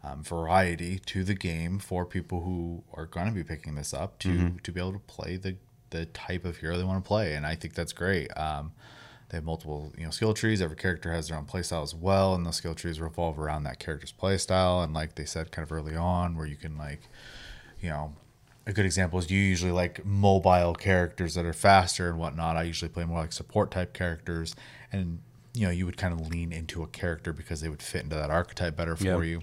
um, variety to the game for people who are going to be picking this up to Mhm. to be able to play the the type of hero they want to play, and I think that's great. Um, they have multiple you know skill trees. Every character has their own playstyle as well, and those skill trees revolve around that character's playstyle. And like they said, kind of early on, where you can like you know a good example is you usually like mobile characters that are faster and whatnot. I usually play more like support type characters, and you know you would kind of lean into a character because they would fit into that archetype better for Yeah. you,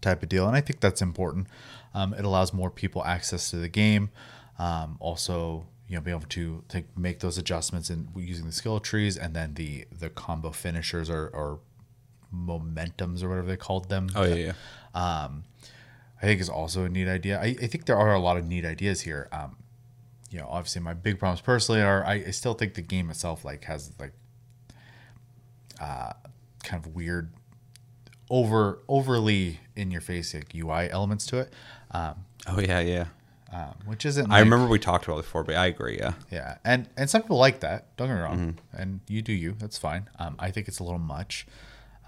type of deal. And I think that's important. Um, it allows more people access to the game. Um, also, you know, be able to, to make those adjustments and using the skill trees, and then the the combo finishers or, or momentums or whatever they called them. Oh, yeah, Um, I think is also a neat idea. I, I think there are a lot of neat ideas here. Um, you know, obviously my big problems personally are I, I still think the game itself like has like uh, kind of weird, over overly in your face like UI elements to it. Um, Oh yeah, yeah. um, which isn't. I like- remember we talked about it before, but I agree. Yeah. Yeah, and and some people like that. Don't get me wrong, Mm-hmm. and you do you. That's fine. Um, I think it's a little much.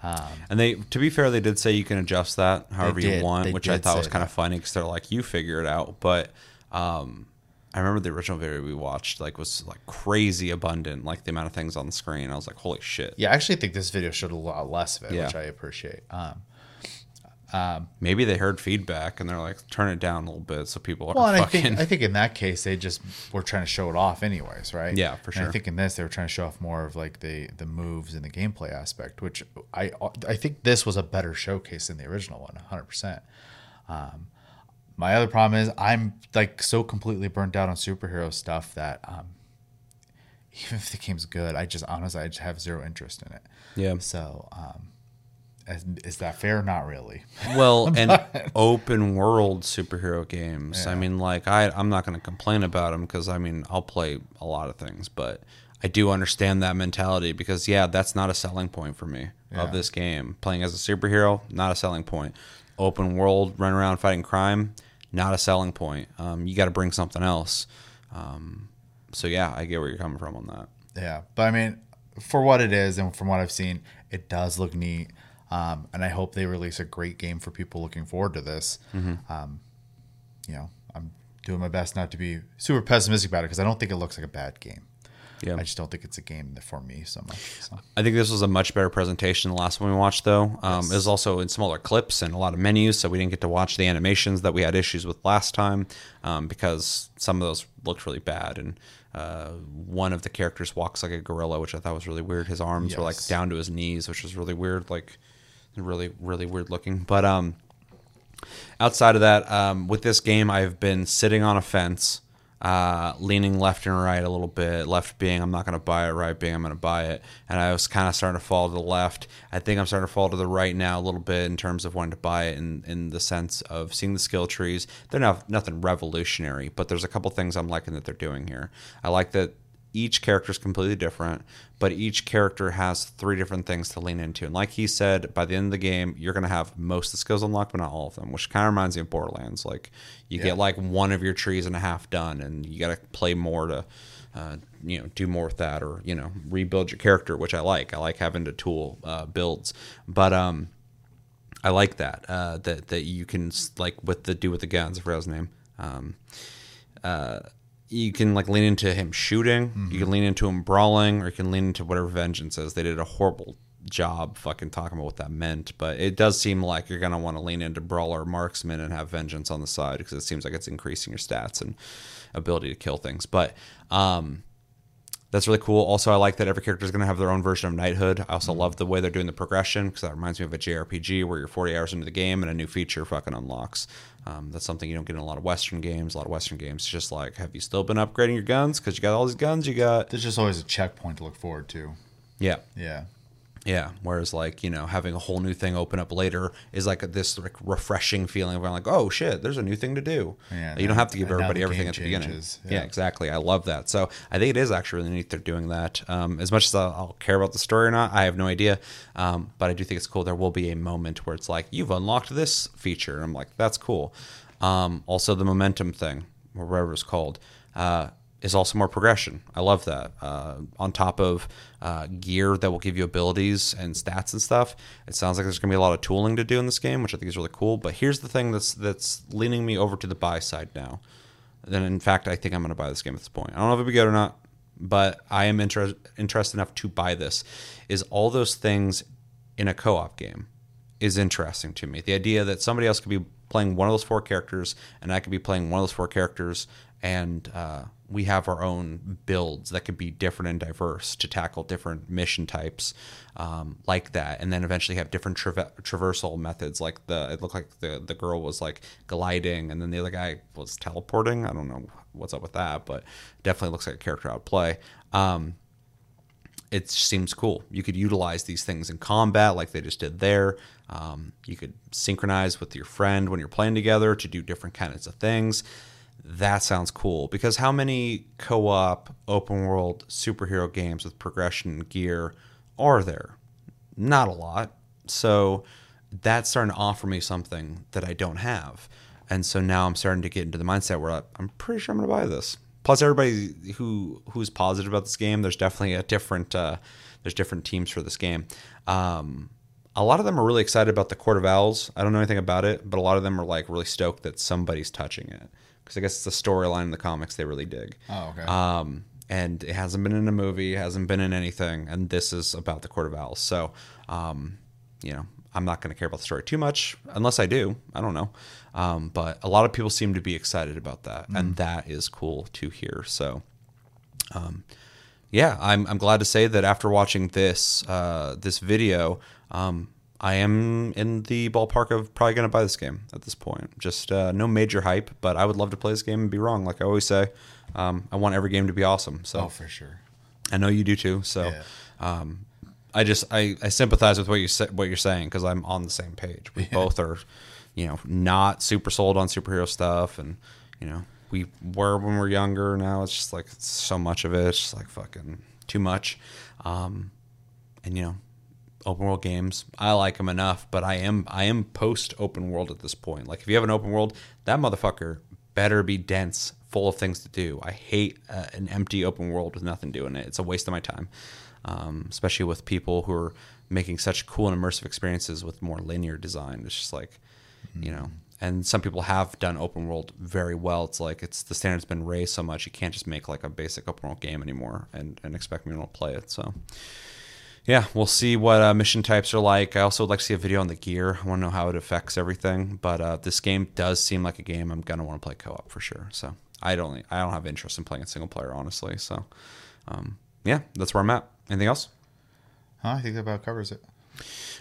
Um, And they, to be fair, they did say you can adjust that however did. you want, which I thought was kind of funny because they're like, you figure it out. But um, I remember the original video we watched, like, was like crazy abundant, like the amount of things on the screen. I was like, holy shit. yeah, I actually think this video showed a lot less of it, Yeah. which I appreciate. Um, um, Maybe they heard feedback and they're like, turn it down a little bit so people are well, and I fucking. think I think in that case they just were trying to show it off, anyways, right? Yeah, for And I think in this they were trying to show off more of like the the moves and the gameplay aspect, which I I think this was a better showcase than the original one, 100. percent Um, my other problem is I'm like so completely burnt out on superhero stuff that um, even if the game's good, I just honestly I just have zero interest in it. Yeah. So um, is, that fair? Not really. well, and open world superhero games. I mean, like I, I'm not going to complain about them because I mean, I'll play a lot of things, but I do understand that mentality because yeah, that's not a selling point for me Yeah. of this game. Playing as a superhero, not a selling point. Open world, run around fighting crime, not a selling point. Um, you got to bring something else. Um, so yeah, I get where you're coming from on that. Yeah, but I mean, for what it is and from what I've seen, it does look neat. Um, and I hope they release a great game for people looking forward to this. Mhm. Um, you know, I'm doing my best not to be super pessimistic about it because I don't think it looks like a bad game. Yeah. I just don't think it's a game for me so much. So. I think this was a much better presentation than the last one we watched, though. Um, It was also in smaller clips and a lot of menus, so we didn't get to watch the animations that we had issues with last time um, because some of those looked really bad. And uh, one of the characters walks like a gorilla, which I thought was really weird. His arms were like down to his knees, which was really weird, like really, really weird looking. But um, outside of that, um, with this game, I've been sitting on a fence, uh, leaning left and right a little bit. Left being I'm not going to buy it, right being I'm going to buy it. And I was kind of starting to fall to the left. I think I'm starting to fall to the right now a little bit in terms of wanting to buy it in, in the sense of seeing the skill trees. They're not nothing revolutionary, but there's a couple things I'm liking that they're doing here. I like that each character is completely different, but each character has three different things to lean into. And like he said, by the end of the game, you're going to have most of the skills unlocked, but not all of them, which kind of reminds me of Borderlands. Like you Yeah. get like one of your trees and a half done, and you got to play more to, uh, you know, do more with that, or you know, rebuild your character, which I like. I like having to tool uh, builds, but um, I like that uh, that that you can like with the do with the guns. I forgot his name. Um, uh, you can like lean into him shooting. You can lean into him brawling, or you can lean into whatever vengeance is. They did a horrible job fucking talking about what that meant, but it does seem like you're gonna want to lean into brawler marksman and have vengeance on the side because it seems like it's increasing your stats and ability to kill things. But um, that's really cool. Also, I like that every character is going to have their own version of knighthood. I also love the way they're doing the progression because that reminds me of a JRPG where you're 40 hours into the game and a new feature fucking unlocks. Um, that's something you don't get in a lot of Western games. A lot of Western games, it's just like, have you still been upgrading your guns? Because you got all these guns. You got There's just always a checkpoint to look forward to. yeah, Yeah. Yeah. Whereas like you know having a whole new thing open up later is like this like refreshing feeling of like, oh shit, there's a new thing to do. Yeah, you don't have to give everybody everything at the beginning. Yeah. yeah. exactly. I love that. So I think it is actually really neat they're doing that. Um, as much as I'll, I'll care about the story or not, I have no idea. Um, but I do think it's cool. There will be a moment where it's like you've unlocked this feature, and I'm like, that's cool. Um, also, the momentum thing, or whatever it's called. Uh, is also more progression. I love that. Uh, on top of uh, gear that will give you abilities and stats and stuff, it sounds like there's going to be a lot of tooling to do in this game, which I think is really cool. But here's the thing that's that's leaning me over to the buy side now. Then, in fact, I think I'm going to buy this game at this point. I don't know if it'll be good or not, but I am inter- interested enough to buy this. Is all those things in a co-op game is interesting to me. The idea that somebody else could be playing one of those four characters and I could be playing one of those four characters, and uh, we have our own builds that could be different and diverse to tackle different mission types um, like that, and then eventually have different trave- traversal methods. Like the it looked like the the girl was like gliding, and then the other guy was teleporting. I don't know what's up with that, but definitely looks like a character I would play. Um, it seems cool. You could utilize these things in combat like they just did there. Um, you could synchronize with your friend when you're playing together to do different kinds of things. That sounds cool because how many co op open world superhero games with progression gear are there? Not a lot. So that's starting to offer me something that I don't have. And so now I'm starting to get into the mindset where I'm pretty sure I'm going to buy this plus everybody who who's positive about this game there's definitely a different uh, there's different teams for this game um, a lot of them are really excited about the court of owls i don't know anything about it but a lot of them are like really stoked that somebody's touching it because i guess it's a storyline in the comics they really dig. Oh, okay. um, and it hasn't been in a movie hasn't been in anything and this is about the court of owls. So um, you know i'm not going to care about the story too much unless i do i don't know. Um, but a lot of people seem to be excited about that and that is cool to hear. So um, yeah I'm, I'm glad to say that after watching this uh, this video um, i am in the ballpark of probably going to buy this game at this point just uh, no major hype but i would love to play this game and be wrong like i always say um, i want every game to be awesome so oh, for sure. I know you do too. So, Yeah. um, I just I, I sympathize with what you say, what you're saying because I'm on the same page. We both are, you know, not super sold on superhero stuff, and you know, we were when we were younger. Now it's just like so much of it. It's just like fucking too much. Um, and you know, open world games, I like them enough, but I am I am post open world at this point. Like if you have an open world, that motherfucker better be dense, full of things to do. I hate uh, an empty open world with nothing doing it. It's a waste of my time, um, especially with people who are making such cool and immersive experiences with more linear design. It's just like, you know, and some people have done open world very well. It's like it's the standard's been raised so much you can't just make like a basic open world game anymore and, and expect me to play it. So yeah, we'll see what uh, mission types are like. I also would like to see a video on the gear. I want to know how it affects everything. But uh, this game does seem like a game I'm gonna want to play co-op for sure. So I don't I don't have interest in playing it single player honestly. So um, yeah, that's where I'm at. Anything else? Huh, I think that about covers it.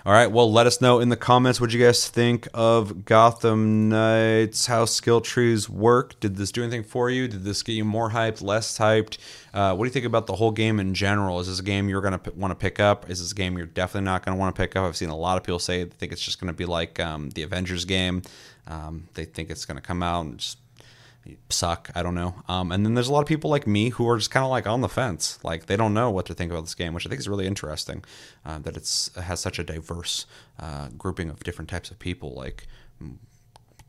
All right. Well, let us know in the comments what you guys think of Gotham Knights, how skill trees work. Did this do anything for you? Did this get you more hyped, less hyped? Uh, what do you think about the whole game in general? Is this a game you're going to p- want to pick up? Is this a game you're definitely not going to want to pick up? I've seen a lot of people say they think it's just going to be like um, the Avengers game. Um, they think it's going to come out and just suck. I don't know. Um, and then there's a lot of people like me who are just kind of like on the fence. Like they don't know what to think about this game, which I think is really interesting. Uh, that it's it has such a diverse uh, grouping of different types of people. Like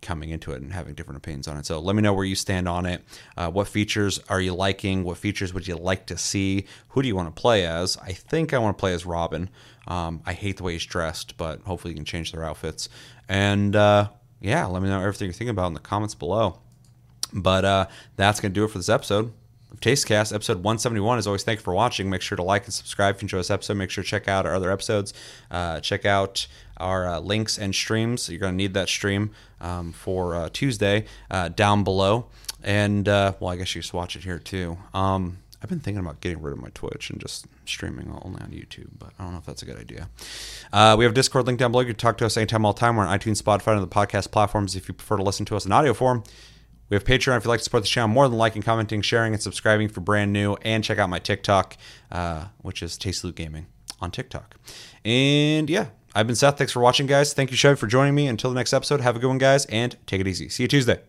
coming into it and having different opinions on it. So let me know where you stand on it. Uh, what features are you liking? What features would you like to see? Who do you want to play as? I think I want to play as Robin. Um, I hate the way he's dressed, but hopefully you can change their outfits. And uh, yeah, let me know everything you're thinking about in the comments below. But uh, that's going to do it for this episode. of Tastecast, episode 171. As always, thank you for watching. Make sure to like and subscribe if you enjoy this episode. Make sure to check out our other episodes. Uh, check out our uh, links and streams. You're going to need that stream um, for uh, Tuesday uh, down below. And, uh, well, I guess you just watch it here too. Um, I've been thinking about getting rid of my Twitch and just streaming only on YouTube, but I don't know if that's a good idea. Uh, we have a Discord link down below. You can talk to us anytime, all time. We're on iTunes, Spotify, and the podcast platforms if you prefer to listen to us in audio form. We have Patreon if you'd like to support the channel more than liking, commenting, sharing, and subscribing for brand new. And check out my TikTok, uh, which is Tasty Loot Gaming on TikTok. And yeah, I've been Seth. Thanks for watching, guys. Thank you, Chevy, for joining me. Until the next episode, have a good one, guys, and take it easy. See you Tuesday.